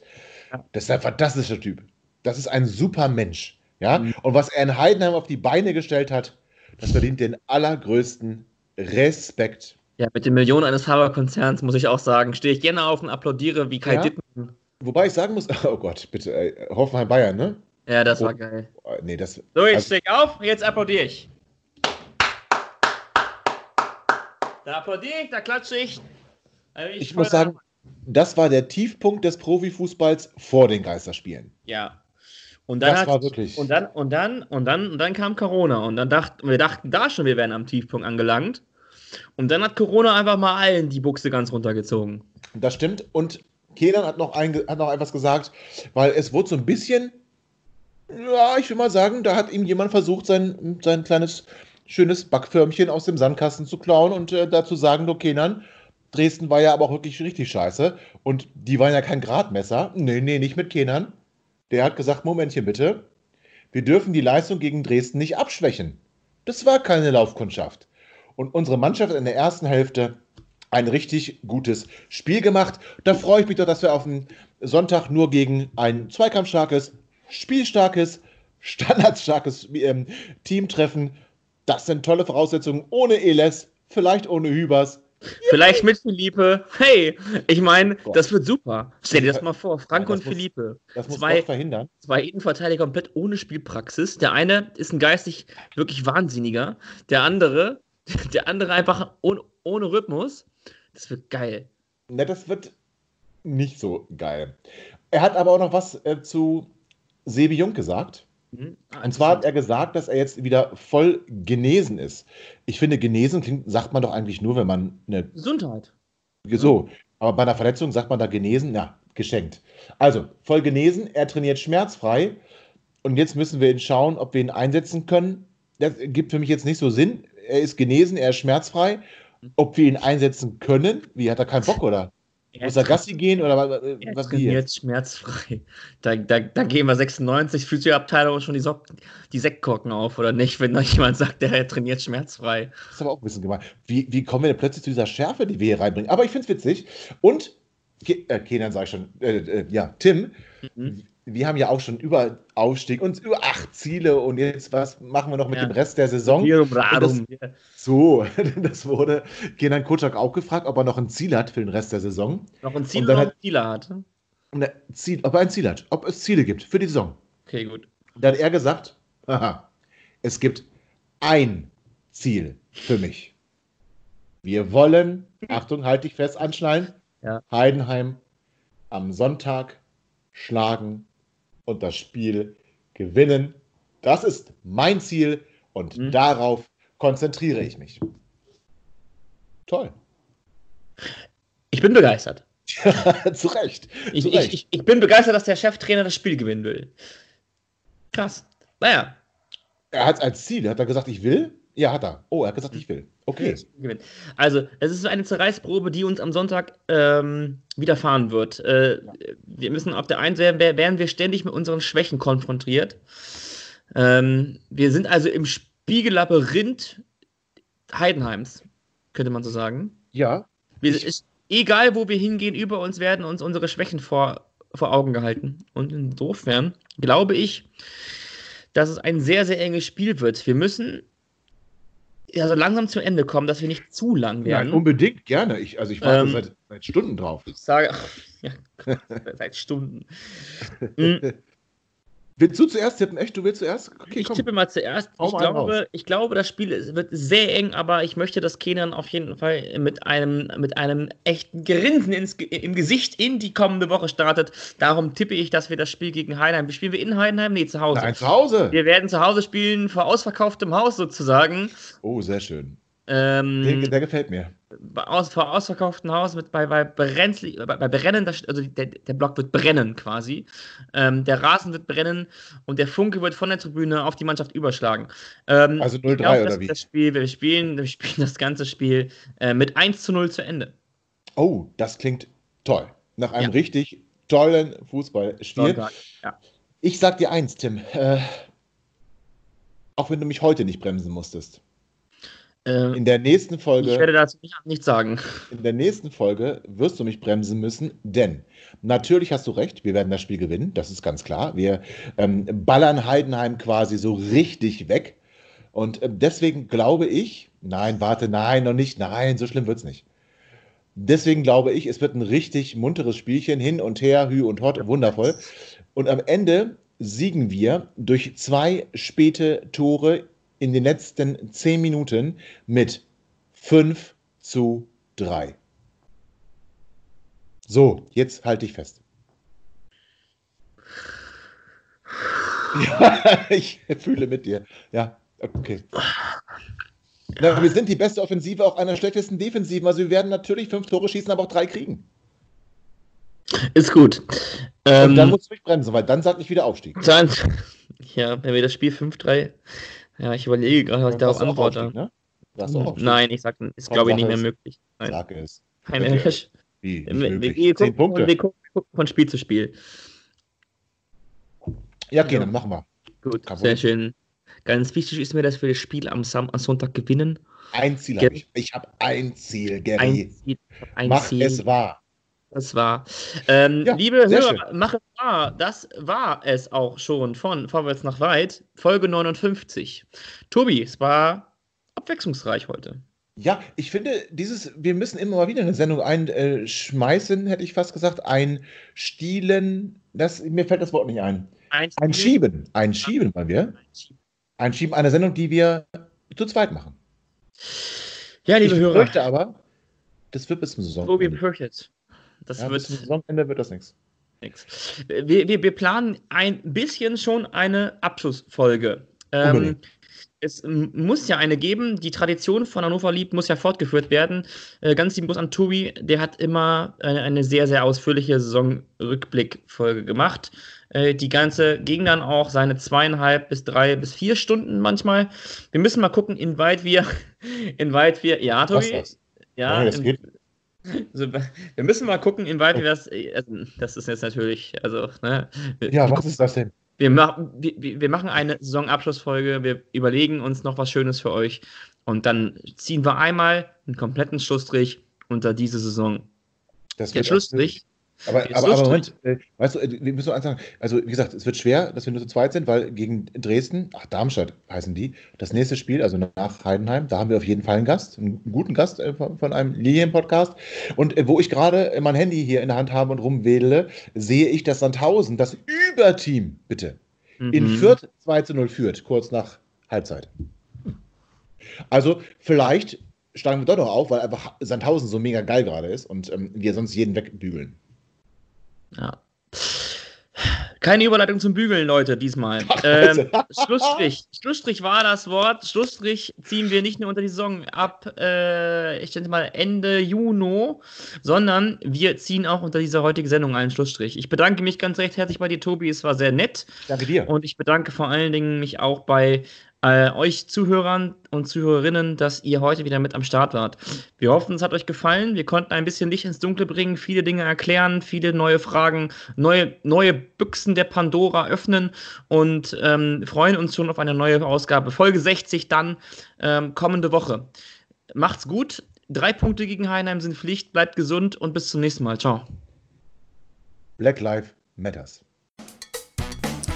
Speaker 2: ja. das ist ein fantastischer Typ. Das ist ein super Mensch. Ja? Mhm. Und was er in Heidenheim auf die Beine gestellt hat, das verdient den allergrößten Respekt.
Speaker 3: Ja, mit den Millionen eines Fahrerkonzerns muss ich auch sagen, stehe ich gerne auf und applaudiere wie Kai ja? Dittmann.
Speaker 2: Wobei ich sagen muss, oh Gott, bitte, ey, Hoffenheim Bayern, ne?
Speaker 3: Ja, das oh, war geil.
Speaker 2: Oh, nee, das,
Speaker 3: so, jetzt also, stehe ich auf, jetzt applaudiere ich. Da applaudiere ich, da klatsche ich.
Speaker 2: Also ich, ich muss sagen, das war der Tiefpunkt des Profifußballs vor den Geisterspielen.
Speaker 3: Ja, und dann das hat, war wirklich. Und dann, und dann, und dann, und dann kam Corona. Und dann dachten wir dachten da schon, wir wären am Tiefpunkt angelangt. Und dann hat Corona einfach mal allen die Buchse ganz runtergezogen.
Speaker 2: Das stimmt. Und Kenan hat noch, ein, hat noch etwas gesagt, weil es wurde so ein bisschen, ja, ich will mal sagen, da hat ihm jemand versucht, sein, sein kleines, schönes Backförmchen aus dem Sandkasten zu klauen und äh, dazu sagen, du Kenan, Dresden war ja aber auch wirklich richtig scheiße. Und die waren ja kein Gradmesser. Nee, nee, nicht mit Kenan der hat gesagt, Momentchen bitte, wir dürfen die Leistung gegen Dresden nicht abschwächen. Das war keine Laufkundschaft. Und unsere Mannschaft in der ersten Hälfte ein richtig gutes Spiel gemacht. Da freue ich mich doch, dass wir auf dem Sonntag nur gegen ein zweikampfstarkes, spielstarkes, standardstarkes ähm, Team treffen. Das sind tolle Voraussetzungen ohne Eles, vielleicht ohne Hübers,
Speaker 3: Vielleicht mit Philippe. Hey, ich meine, das wird super. Stell dir das mal vor, Frank ja, und muss, Philippe.
Speaker 2: Das muss zwei, verhindern.
Speaker 3: Zwei Innenverteidiger komplett ohne Spielpraxis. Der eine ist ein geistig wirklich Wahnsinniger. Der andere, der andere einfach ohne, ohne Rhythmus. Das wird geil.
Speaker 2: Ne, das wird nicht so geil. Er hat aber auch noch was äh, zu Sebi Jung gesagt. Mhm. Ah, und zwar hat er gesagt, dass er jetzt wieder voll genesen ist. Ich finde, genesen klingt, sagt man doch eigentlich nur, wenn man eine.
Speaker 3: Gesundheit.
Speaker 2: So. Aber bei einer Verletzung sagt man da genesen, ja, geschenkt. Also, voll genesen, er trainiert schmerzfrei und jetzt müssen wir ihn schauen, ob wir ihn einsetzen können. Das gibt für mich jetzt nicht so Sinn. Er ist genesen, er ist schmerzfrei. Ob wir ihn einsetzen können, wie hat er keinen Bock, oder?
Speaker 3: Er
Speaker 2: Muss er Gassi gehen oder was,
Speaker 3: Er
Speaker 2: was
Speaker 3: trainiert
Speaker 2: jetzt?
Speaker 3: schmerzfrei. Da, da, da gehen wir 96, Physioabteilung schon die, Socken, die Sektkorken auf, oder nicht, wenn da jemand sagt, der trainiert schmerzfrei.
Speaker 2: Das ist aber auch ein bisschen gemein. Wie, wie kommen wir denn plötzlich zu dieser Schärfe, die wir hier reinbringen? Aber ich finde es witzig. Und, äh, Kenan sage ich schon, äh, äh, ja, Tim,
Speaker 3: Mhm.
Speaker 2: Wir haben ja auch schon über Aufstieg und über acht Ziele und jetzt was machen wir noch mit
Speaker 3: Ja.
Speaker 2: dem Rest der Saison?
Speaker 3: Radum.
Speaker 2: So, das wurde Kenan Kutschak auch gefragt, ob er noch ein Ziel hat für den Rest der Saison.
Speaker 3: Noch ein Ziel oder
Speaker 2: hat-
Speaker 3: ein Zieler hat.
Speaker 2: Er Ziel, ob er ein Ziel hat, ob es Ziele gibt für die Saison.
Speaker 3: Okay, gut.
Speaker 2: Da hat er gesagt, haha, es gibt ein Ziel für mich. Wir wollen, Achtung, halt dich fest, anschnallen,
Speaker 3: Ja.
Speaker 2: Heidenheim am Sonntag schlagen und das Spiel gewinnen. Das ist mein Ziel und
Speaker 3: Mhm.
Speaker 2: darauf konzentriere ich mich. Toll.
Speaker 3: Ich bin begeistert.
Speaker 2: Zu Recht.
Speaker 3: Ich,
Speaker 2: Zu
Speaker 3: ich,
Speaker 2: Recht.
Speaker 3: ich, ich bin begeistert, dass der Cheftrainer das Spiel gewinnen will. Krass. Naja.
Speaker 2: Er hat als Ziel, hat er gesagt, ich will? Ja, hat er. Oh, er hat gesagt, ich will. Okay.
Speaker 3: Also, es ist eine Zerreißprobe, die uns am Sonntag ähm, widerfahren wird. Äh, wir müssen auf der einen Seite wer- werden wir ständig mit unseren Schwächen konfrontiert. Ähm, wir sind also im Spiegellabyrinth Heidenheims, könnte man so sagen.
Speaker 2: Ja,
Speaker 3: Wir, ist, egal, wo wir hingehen, über uns werden uns unsere Schwächen vor, vor Augen gehalten. Und insofern glaube ich, dass es ein sehr, sehr enges Spiel wird. Wir müssen ja so langsam zum Ende kommen, dass wir nicht zu lang
Speaker 2: Nein,
Speaker 3: werden.
Speaker 2: unbedingt, gerne. Ich, also ich warte
Speaker 3: Ähm,
Speaker 2: seit, seit Stunden drauf.
Speaker 3: ich sage, ja, seit Stunden.
Speaker 2: Willst du zuerst tippen? Echt, du willst zuerst? Okay,
Speaker 3: ich
Speaker 2: komm.
Speaker 3: tippe mal zuerst.
Speaker 2: Hau
Speaker 3: Ich
Speaker 2: mal
Speaker 3: glaube, ich glaube, das Spiel wird sehr eng, aber ich möchte, dass Kenan auf jeden Fall mit einem, mit einem echten Grinsen ins, im Gesicht in die kommende Woche startet. Darum tippe ich, dass wir das Spiel gegen Heidenheim. Spielen wir in Heidenheim? Nee, zu Hause.
Speaker 2: Nein, zu Hause.
Speaker 3: Wir werden zu Hause spielen, vor ausverkauftem Haus sozusagen.
Speaker 2: Oh, sehr schön.
Speaker 3: Ähm,
Speaker 2: Der, der gefällt mir.
Speaker 3: Aus, vor ausverkauftem Haus mit bei, bei, Brenzli, bei, bei Brennen, also der, der Block wird brennen quasi. Ähm, der Rasen wird brennen und der Funke wird von der Tribüne auf die Mannschaft überschlagen. Ähm,
Speaker 2: Also
Speaker 3: ich
Speaker 2: 0-3
Speaker 3: glaub,
Speaker 2: oder
Speaker 3: das,
Speaker 2: wie?
Speaker 3: Das Spiel, wir spielen, wir spielen das ganze Spiel äh, mit 1 zu 0 zu Ende.
Speaker 2: Oh, das klingt toll. Nach einem
Speaker 3: Ja.
Speaker 2: richtig tollen Fußballspiel.
Speaker 3: Ja.
Speaker 2: Ich sag dir eins, Tim. Äh, auch wenn du mich heute nicht bremsen musstest.
Speaker 3: Äh,
Speaker 2: In der nächsten
Speaker 3: ich werde
Speaker 2: Folge,
Speaker 3: dazu nicht, nichts sagen.
Speaker 2: in der nächsten Folge wirst du mich bremsen müssen, denn natürlich hast du recht, wir werden das Spiel gewinnen, das ist ganz klar. Wir ähm, ballern Heidenheim quasi so richtig weg. Und äh, deswegen glaube ich, nein, warte, nein, noch nicht, nein, so schlimm wird es nicht. Deswegen glaube ich, es wird ein richtig munteres Spielchen hin und her, Hü und Hot, wundervoll. Und am Ende siegen wir durch zwei späte Tore in den letzten zehn Minuten mit 5 zu 3. So, jetzt halte ich fest. Ja, ich fühle mit dir. Ja, okay. Na, wir sind die beste Offensive auf einer schlechtesten Defensiven. Also wir werden natürlich fünf Tore schießen, aber auch drei kriegen.
Speaker 3: Ist gut.
Speaker 2: Und
Speaker 3: Ähm,
Speaker 2: dann musst du mich bremsen, weil dann sagt ich wieder Aufstieg.
Speaker 3: dann, ja, wenn wir das Spiel 5-3. Ja, ich überlege gerade, was ich darauf antworte.
Speaker 2: Ne?
Speaker 3: Nein, ich sag, ist glaube ich nicht mehr möglich. Nein.
Speaker 2: Sag es.
Speaker 3: Kein
Speaker 2: Okay.
Speaker 3: Mensch.
Speaker 2: Wie?
Speaker 3: Wir, wir, gucken,
Speaker 2: Punkte.
Speaker 3: wir gucken von Spiel zu Spiel.
Speaker 2: Ja, okay,
Speaker 3: Ja.
Speaker 2: dann machen wir.
Speaker 3: Gut,
Speaker 2: Kein
Speaker 3: sehr schön. Ganz wichtig ist mir, dass wir das Spiel am, Sam am Sonntag gewinnen.
Speaker 2: Ein Ziel habe ich. Ich habe ein Ziel, Gary.
Speaker 3: Ein Ziel. Ein
Speaker 2: Mach
Speaker 3: Ziel.
Speaker 2: es wahr.
Speaker 3: Das war. Ähm,
Speaker 2: Ja,
Speaker 3: liebe Hörer, mach es wahr. Das war es auch schon von Vorwärts nach Weit, Folge 59. Tobi, es war abwechslungsreich heute.
Speaker 2: Ja, ich finde, dieses, wir müssen immer mal wieder eine Sendung einschmeißen, hätte ich fast gesagt. Einstielen, das, mir fällt das Wort nicht ein.
Speaker 3: Ein
Speaker 2: Einschieben. Einschieben wollen wir. Einschieben, eine Sendung, die wir zu zweit machen.
Speaker 3: Ja, liebe
Speaker 2: ich
Speaker 3: Hörer,
Speaker 2: fürchte aber, das wird bis zum
Speaker 3: Tobi
Speaker 2: Saisonende.
Speaker 3: befürchtet. Das
Speaker 2: Ja, bis zum
Speaker 3: wird
Speaker 2: Saisonende wird das nichts.
Speaker 3: nichts. Wir, wir, wir planen ein bisschen schon eine Abschlussfolge. Ähm, es muss ja eine geben. Die Tradition von Hannover liebt muss ja fortgeführt werden. Äh, ganz lieben Gruß an Tobi, der hat immer eine, eine sehr, sehr ausführliche Saisonrückblickfolge gemacht. Äh, die ganze ging dann auch seine zweieinhalb bis drei bis vier Stunden manchmal. Wir müssen mal gucken, inwieweit wir, inwieweit wir, ja, Tobi.
Speaker 2: Was?
Speaker 3: Ja, das geht. Also, wir müssen mal gucken, inwieweit wir das. Also, das ist jetzt natürlich, also, ne?
Speaker 2: Ja, was ist das denn?
Speaker 3: Wir, machen, wir, wir machen eine Saisonabschlussfolge, wir überlegen uns noch was Schönes für euch und dann ziehen wir einmal einen kompletten Schlussstrich unter diese Saison.
Speaker 2: Das
Speaker 3: Der Schlussstrich
Speaker 2: aber, aber, aber Moment, äh, weißt du, äh, wir müssen eins sagen. Also, wie gesagt, es wird schwer, dass wir nur zu zweit sind, weil gegen Dresden, ach, Darmstadt heißen die, das nächste Spiel, also nach Heidenheim, da haben wir auf jeden Fall einen Gast, einen guten Gast äh, von, von, einem Lilien-Podcast. Und äh, wo ich gerade mein Handy hier in der Hand habe und rumwedele, sehe ich, dass Sandhausen, das Überteam, bitte, mhm. in Fürth 2 zu 0 führt, kurz nach Halbzeit. Also, vielleicht steigen wir doch noch auf, weil einfach Sandhausen so mega geil gerade ist und ähm, wir sonst jeden wegbügeln.
Speaker 3: Ja. Keine Überleitung zum Bügeln, Leute, diesmal. Ähm, Schlussstrich. Schlussstrich war das Wort. Schlussstrich ziehen wir nicht nur unter die Saison ab, äh, ich denke mal Ende Juni, sondern wir ziehen auch unter dieser heutigen Sendung einen Schlussstrich. Ich bedanke mich ganz recht herzlich bei dir, Tobi. Es war sehr nett.
Speaker 2: Danke dir.
Speaker 3: Und ich bedanke vor allen Dingen mich auch bei äh, euch Zuhörern und Zuhörerinnen, dass ihr heute wieder mit am Start wart. Wir hoffen, es hat euch gefallen. Wir konnten ein bisschen Licht ins Dunkle bringen, viele Dinge erklären, viele neue Fragen, neue, neue Büchsen der Pandora öffnen und ähm, freuen uns schon auf eine neue Ausgabe. Folge 60 dann ähm, kommende Woche. Macht's gut. Drei Punkte gegen Heinheim sind Pflicht. Bleibt gesund und bis zum nächsten Mal. Ciao.
Speaker 2: Black Lives Matters.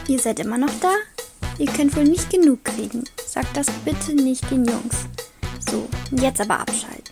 Speaker 1: Ihr seid immer noch da? Ihr könnt wohl nicht genug kriegen. Sagt das bitte nicht den Jungs. So, jetzt aber abschalten.